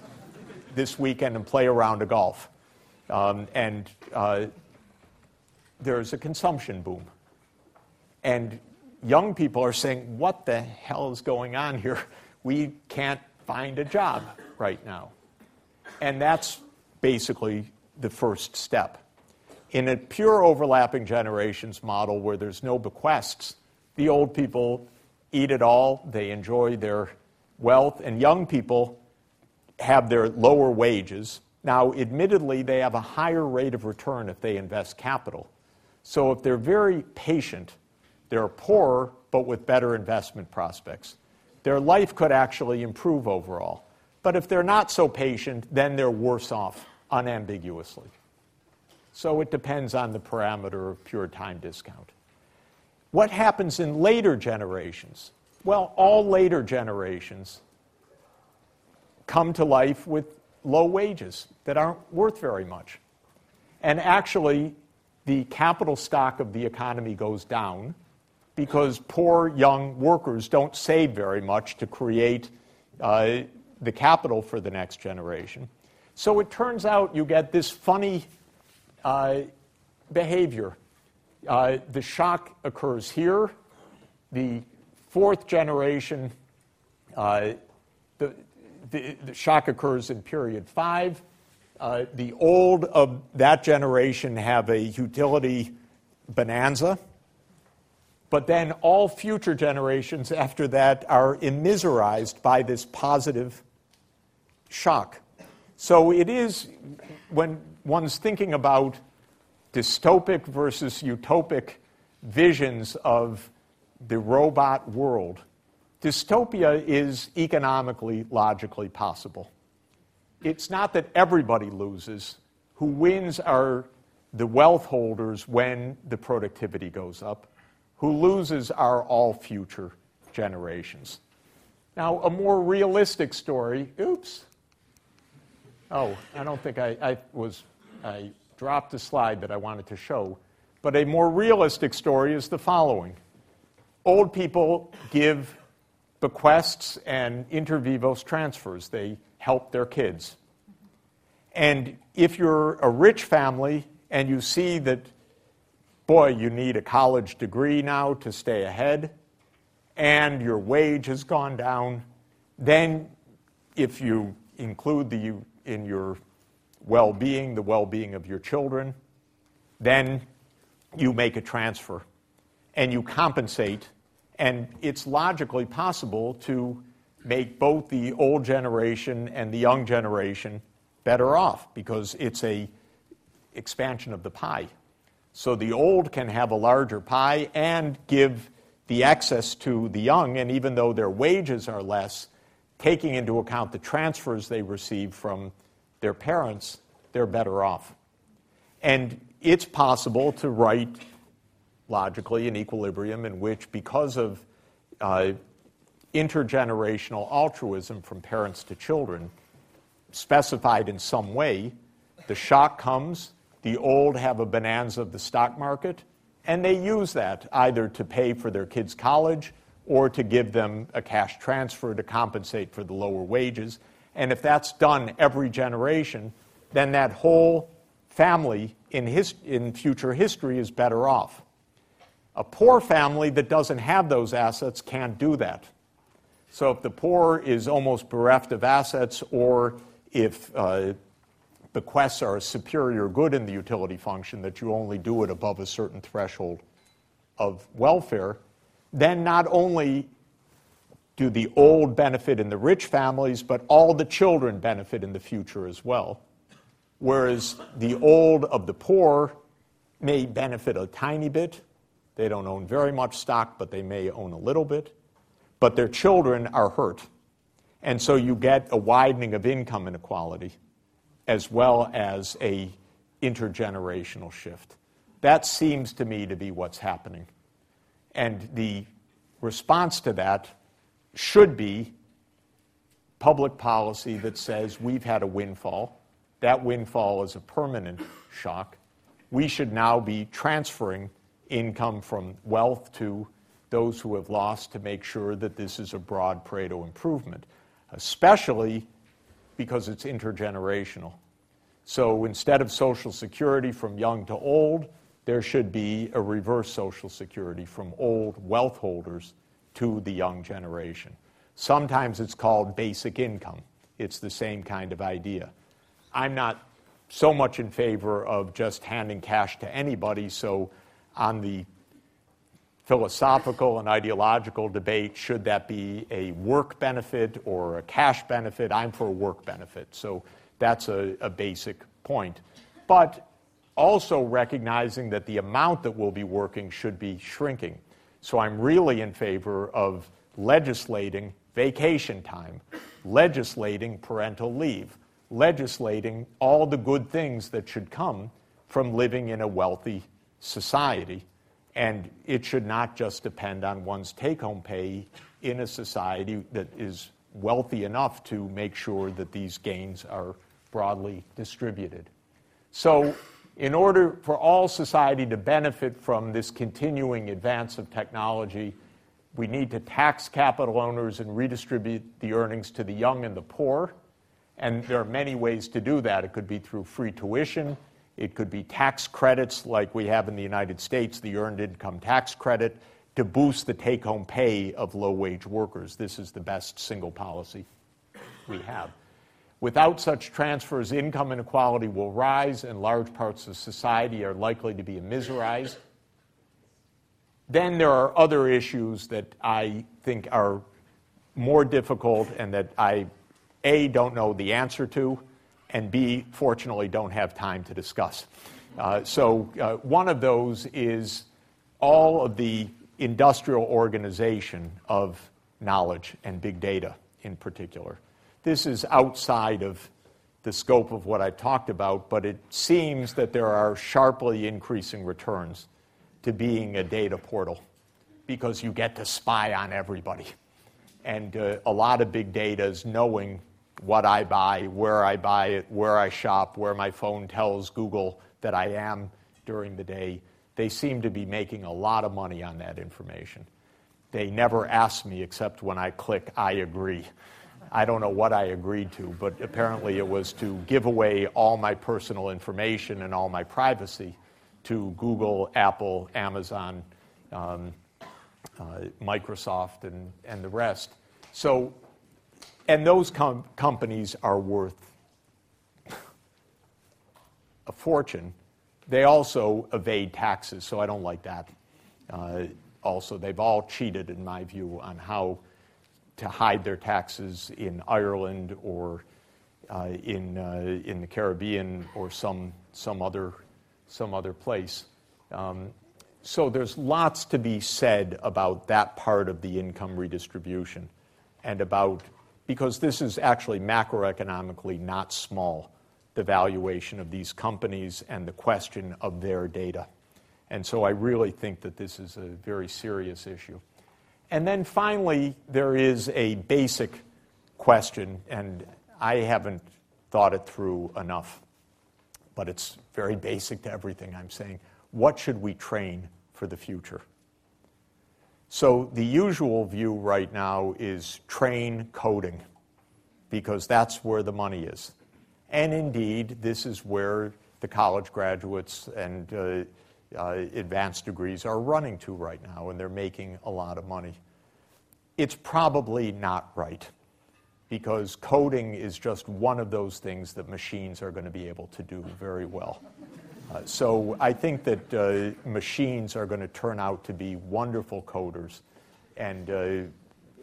this weekend and play around a golf. Um, and uh, there's a consumption boom. And young people are saying, What the hell is going on here? We can't find a job right now. And that's basically the first step. In a pure overlapping generations model where there's no bequests, the old people eat it all, they enjoy their wealth, and young people have their lower wages. Now, admittedly, they have a higher rate of return if they invest capital. So, if they're very patient, they're poorer but with better investment prospects. Their life could actually improve overall. But if they're not so patient, then they're worse off unambiguously. So it depends on the parameter of pure time discount. What happens in later generations? Well, all later generations come to life with low wages that aren't worth very much. And actually, the capital stock of the economy goes down because poor young workers don't save very much to create uh, the capital for the next generation. So it turns out you get this funny uh, behavior. Uh, the shock occurs here. The fourth generation, uh, the, the, the, shock occurs in period five. Uh, the old of that generation have a utility bonanza but then all future generations after that are immiserized by this positive shock. So it is, when one's thinking about dystopic versus utopic visions of the robot world, dystopia is economically, logically possible. It's not that everybody loses. Who wins are the wealth holders when the productivity goes up who loses are all future generations. Now, a more realistic story, oops. Oh, I don't think I, I was, I dropped a slide that I wanted to show. But a more realistic story is the following Old people give bequests and inter vivos transfers, they help their kids. And if you're a rich family and you see that boy, you need a college degree now to stay ahead, and your wage has gone down, then if you include the, in your well being the well being of your children, then you make a transfer and you compensate. And it's logically possible to make both the old generation and the young generation better off because it's a expansion of the pie. So the old can have a larger pie and give the access to the young, and even though their wages are less, taking into account the transfers they receive from their parents, they're better off. And it's possible to write logically an equilibrium in which, because of uh, intergenerational altruism from parents to children, specified in some way, the shock comes, the old have a bonanza of the stock market, and they use that either to pay for their kids' college or to give them a cash transfer to compensate for the lower wages. And if that's done every generation, then that whole family in, his, in future history is better off. A poor family that doesn't have those assets can't do that. So if the poor is almost bereft of assets, or if uh, bequests are a superior good in the utility function, that you only do it above a certain threshold of welfare, then not only do the old benefit in the rich families, but all the children benefit in the future as well. Whereas the old of the poor may benefit a tiny bit. They don't own very much stock, but they may own a little bit. But their children are hurt. And so you get a widening of income inequality as well as a intergenerational shift. That seems to me to be what's happening. And the response to that should be public policy that says we've had a windfall. That windfall is a permanent shock. We should now be transferring income from wealth to those who have lost to make sure that this is a broad Pareto improvement, especially because it's intergenerational. So instead of Social Security from young to old, there should be a reverse Social Security from old wealth holders to the young generation. Sometimes it's called basic income. It's the same kind of idea. I'm not so much in favor of just handing cash to anybody, so on the philosophical and ideological debate should that be a work benefit or a cash benefit? I'm for a work benefit. So that's a, a basic point. But also recognizing that the amount that we'll be working should be shrinking. So I'm really in favor of legislating vacation time, legislating parental leave, legislating all the good things that should come from living in a wealthy society. And it should not just depend on one's take home pay in a society that is wealthy enough to make sure that these gains are broadly distributed. So in order for all society to benefit from this continuing advance of technology, we need to tax capital owners and redistribute the earnings to the young and the poor. And there are many ways to do that. It could be through free tuition, it could be tax credits like we have in the United States, the Earned Income Tax Credit, to boost the take home pay of low wage workers. This is the best single policy we have. Without such transfers, income inequality will rise and large parts of society are likely to be immiserized. Then there are other issues that I think are more difficult and that I, A, don't know the answer to, and B, fortunately, don't have time to discuss. Uh, so, uh, one of those is all of the industrial organization of knowledge and big data in particular. This is outside of the scope of what I talked about, but it seems that there are sharply increasing returns to being a data portal because you get to spy on everybody. And uh, a lot of big data is knowing what I buy, where I buy it, where I shop, where my phone tells Google that I am during the day. They seem to be making a lot of money on that information. They never ask me except when I click I agree. I don't know what I agreed to, but apparently it was to give away all my personal information and all my privacy to Google, Apple, Amazon, um, uh, Microsoft, and, and the rest. So, and those com- companies are worth a fortune. They also evade taxes, so I don't like that. Uh, also, they've all cheated, in my view, on how to hide their taxes in Ireland or uh, in, uh, in the Caribbean or some, some, other, some other place. Um, so there's lots to be said about that part of the income redistribution and about, because this is actually macroeconomically not small, the valuation of these companies and the question of their data. And so I really think that this is a very serious issue. And then finally, there is a basic question, and I haven't thought it through enough, but it's very basic to everything I'm saying. What should we train for the future? So, the usual view right now is train coding, because that's where the money is. And indeed, this is where the college graduates and uh, uh, advanced degrees are running to right now, and they're making a lot of money. It's probably not right because coding is just one of those things that machines are going to be able to do very well. Uh, so I think that uh, machines are going to turn out to be wonderful coders and uh,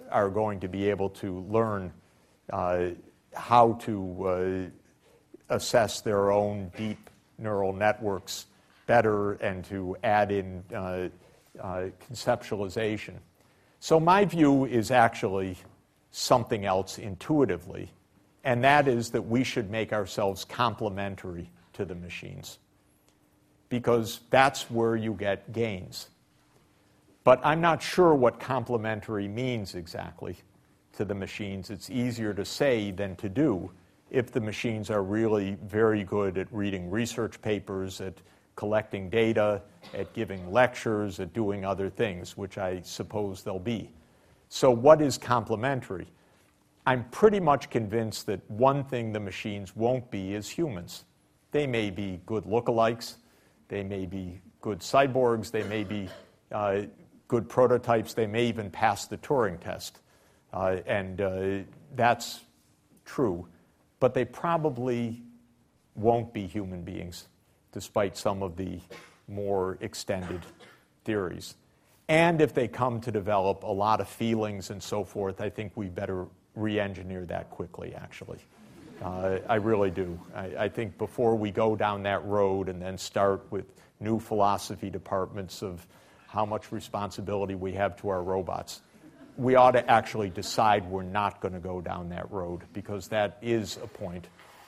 are going to be able to learn how to assess their own deep neural networks better and to add in conceptualization. So, my view is actually something else intuitively, and that is that we should make ourselves complementary to the machines because that's where you get gains. But I'm not sure what complementary means exactly to the machines. It's easier to say than to do if the machines are really very good at reading research papers, at collecting data, at giving lectures, at doing other things, which I suppose they'll be. So, what is complementary? I'm pretty much convinced that one thing the machines won't be is humans. They may be good lookalikes, they may be good cyborgs, they may be uh, good prototypes, they may even pass the Turing test. Uh, and uh, that's true. But they probably won't be human beings, despite some of the more extended theories. And if they come to develop a lot of feelings and so forth, I think we better re engineer that quickly, actually. Uh, I really do. I, I, think before we go down that road and then start with new philosophy departments of how much responsibility we have to our robots, we ought to actually decide we're not going to go down that road because that is a point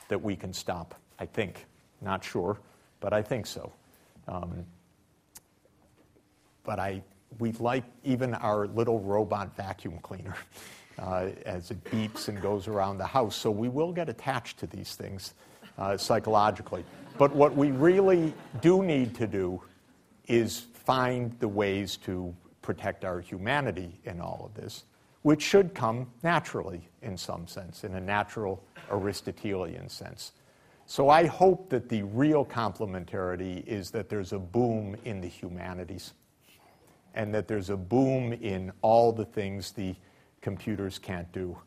that we can stop, I think. Not sure, but I think so. Um, but I, we like even our little robot vacuum cleaner uh, as it beeps and goes around the house. So we will get attached to these things uh, psychologically. But what we really do need to do is find the ways to protect our humanity in all of this, which should come naturally in some sense, in a natural Aristotelian sense. So I hope that the real complementarity is that there's a boom in the humanities and that there's a boom in all the things the computers can't do.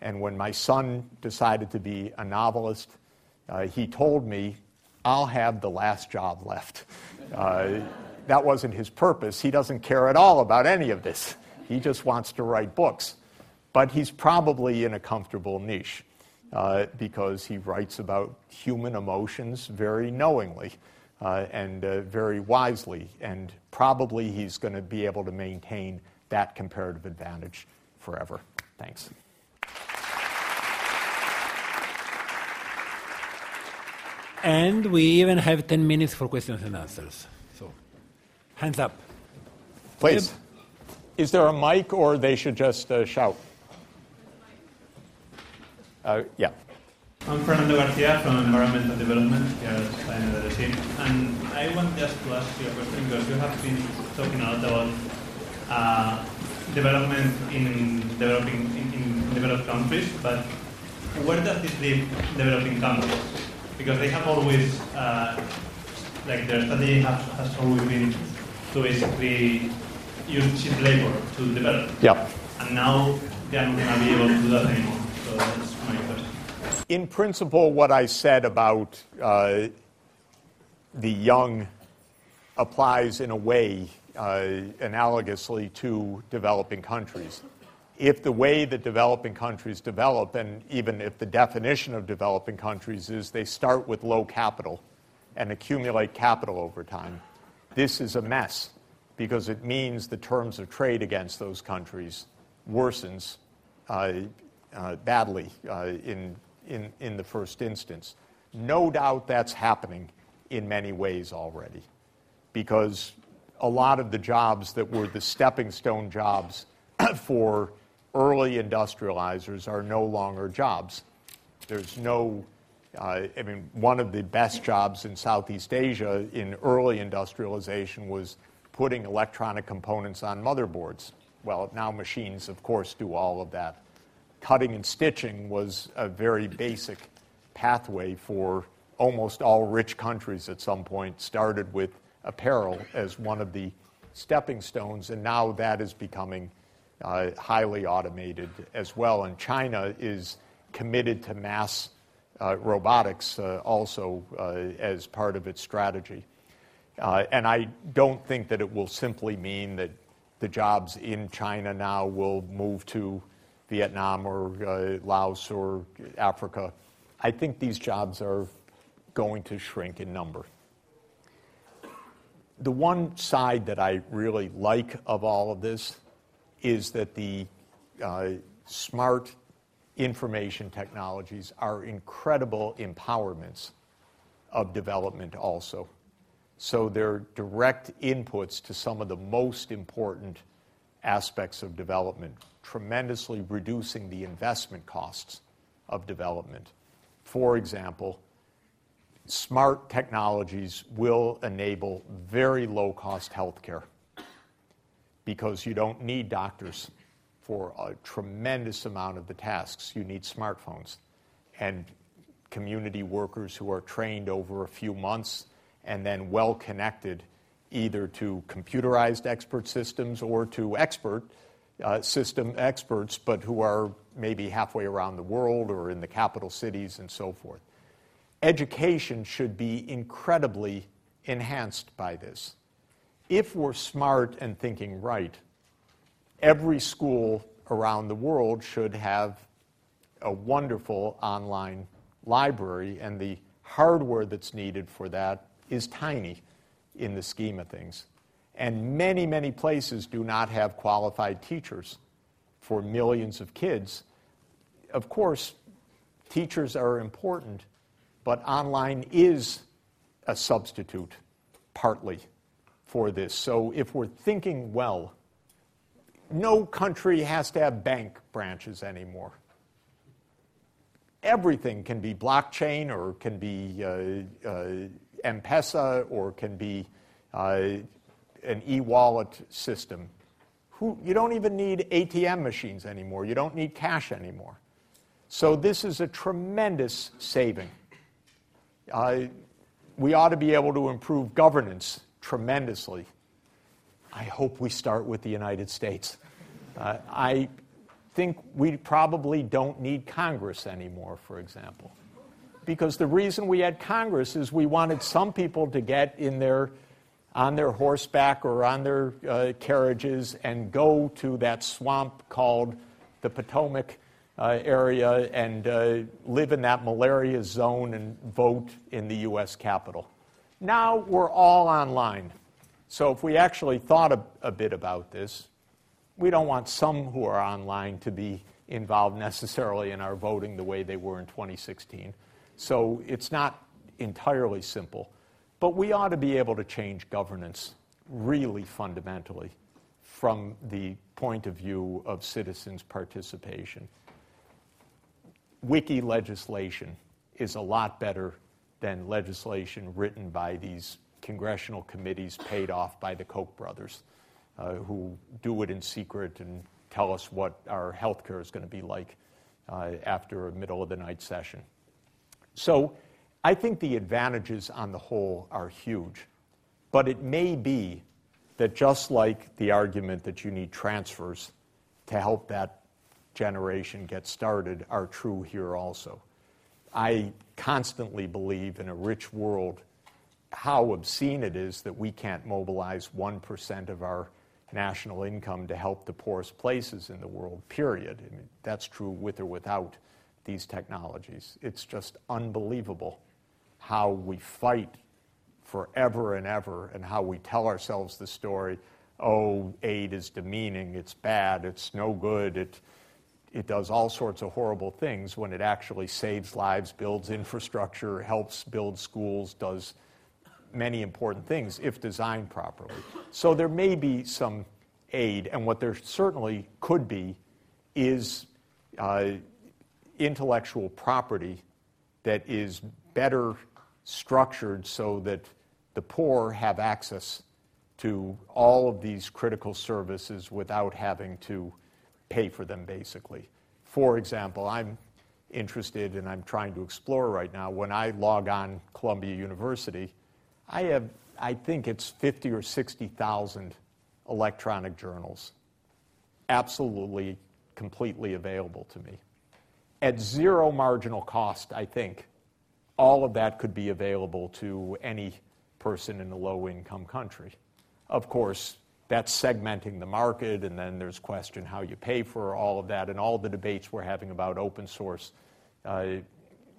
And when my son decided to be a novelist, uh, he told me, I'll have the last job left. Uh, that wasn't his purpose. He doesn't care at all about any of this. He just wants to write books. But he's probably in a comfortable niche uh, because he writes about human emotions very knowingly uh, and uh, very wisely. And probably he's going to be able to maintain that comparative advantage forever. Thanks. And we even have 10 minutes for questions and answers. So, hands up. Please. Is there a mic or they should just uh, shout? Uh, yeah. I'm Fernando Garcia from Environmental Development here at Spain And I want just to ask you a question because you have been talking a lot about uh, development in developing in, in, developed countries, but where does this leave developing countries? Because they have always, uh, like their strategy has, has always been to basically use cheap labor to develop. Yeah. And now they are not going to be able to do that anymore. So that's my question. In principle, what I said about uh, the young applies in a way analogously to developing countries. If the way that developing countries develop, and even if the definition of developing countries is they start with low capital and accumulate capital over time, this is a mess because it means the terms of trade against those countries worsens uh, uh, badly uh, in, in, in the first instance. No doubt that's happening in many ways already because a lot of the jobs that were the stepping stone jobs for early industrializers are no longer jobs. There's no, uh, I mean, one of the best jobs in Southeast Asia in early industrialization was putting electronic components on motherboards. Well, now machines, of course, do all of that. Cutting and stitching was a very basic pathway for almost all rich countries at some point, started with apparel as one of the stepping stones, and now that is becoming uh, highly automated as well. And China is committed to mass uh, robotics uh, also uh, as part of its strategy. Uh, and I don't think that it will simply mean that the jobs in China now will move to Vietnam or uh, Laos or Africa. I think these jobs are going to shrink in number the one side that I really like of all of this is that the uh, smart information technologies are incredible empowerments of development also. So they're direct inputs to some of the most important aspects of development, tremendously reducing the investment costs of development. For example, smart technologies will enable very low cost health care because you don't need doctors for a tremendous amount of the tasks. You need smartphones and community workers who are trained over a few months and then well connected either to computerized expert systems or to expert uh, system experts, but who are maybe halfway around the world or in the capital cities and so forth. Education should be incredibly enhanced by this. If we're smart and thinking right, every school around the world should have a wonderful online library, and the hardware that's needed for that is tiny in the scheme of things. And many, many places do not have qualified teachers for millions of kids. Of course, teachers are important, but online is a substitute, partly, for this. So if we're thinking well, no country has to have bank branches anymore. Everything can be blockchain or can be uh, uh, M Pesa or can be uh, an e wallet system. Who, you don't even need ATM machines anymore. You don't need cash anymore. So, this is a tremendous saving. Uh, we ought to be able to improve governance tremendously. I hope we start with the United States. Uh, I think we probably don't need Congress anymore, for example. Because the reason we had Congress is we wanted some people to get in their on their horseback or on their uh, carriages and go to that swamp called the Potomac area and uh, live in that malaria zone and vote in the U.S. Capitol. Now we're all online. So if we actually thought a, a bit about this, we don't want some who are online to be involved necessarily in our voting the way they were in 2016. So it's not entirely simple. But we ought to be able to change governance really fundamentally from the point of view of citizens' participation. Wiki legislation is a lot better than legislation written by these congressional committees paid off by the Koch brothers, uh, who do it in secret and tell us what our health care is going to be like uh, after a middle of the night session. So I think the advantages on the whole are huge. But it may be that just like the argument that you need transfers to help that generation get started are true here also. I constantly believe in a rich world how obscene it is that we can't mobilize 1% of our national income to help the poorest places in the world, period. I mean, that's true with or without these technologies. It's just unbelievable how we fight forever and ever and how we tell ourselves the story oh, aid is demeaning, it's bad, it's no good, it, it does all sorts of horrible things when it actually saves lives, builds infrastructure, helps build schools, does many important things if designed properly. So there may be some aid, and what there certainly could be is uh, intellectual property that is better structured so that the poor have access to all of these critical services without having to pay for them, basically. For example, I'm interested and I'm trying to explore right now. When I log on Columbia University, I have, I think it's 50 or 60,000 electronic journals, absolutely, completely available to me. At zero marginal cost, I think, all of that could be available to any person in a low income country. Of course, that's segmenting the market, and then there's question how you pay for all of that and all the debates we're having about open source uh,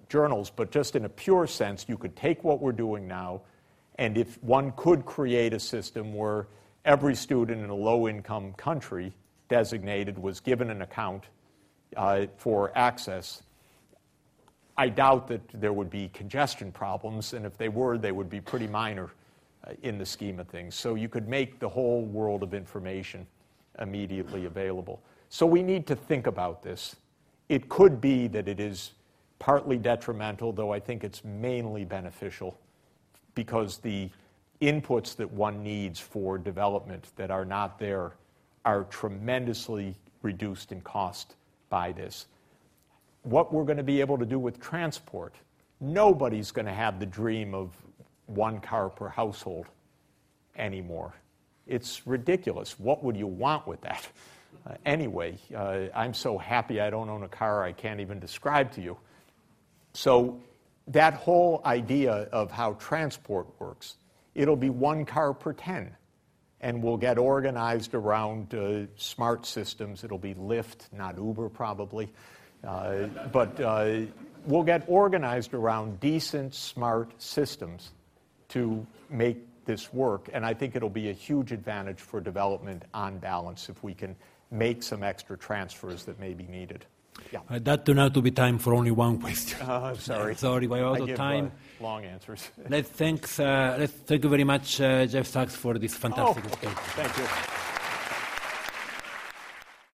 journals. But just in a pure sense, you could take what we're doing now, and if one could create a system where every student in a low income country designated was given an account uh, for access, I doubt that there would be congestion problems, and if they were, they would be pretty minor Uh, in the scheme of things. So you could make the whole world of information immediately available. So we need to think about this. It could be that it is partly detrimental, though I think it's mainly beneficial because the inputs that one needs for development that are not there are tremendously reduced in cost by this what we're going to be able to do with transport. Nobody's going to have the dream of one car per household anymore. It's ridiculous. What would you want with that? Uh, anyway, uh, I'm so happy I don't own a car I can't even describe to you. So, that whole idea of how transport works, it'll be one car per 10. And we'll get organized around uh, smart systems. It'll be Lyft, not Uber, probably. Uh, but uh, we'll get organized around decent, smart systems to make this work. And I think it'll be a huge advantage for development on balance if we can make some extra transfers that may be needed. Yeah. Uh, that turned out to be time for only one question. Uh, sorry. sorry, we're out I of give, time. Uh, long answers. let's, thanks, uh, let's thank you very much, uh, Jeff Sachs, for this fantastic oh, discussion. Thank you.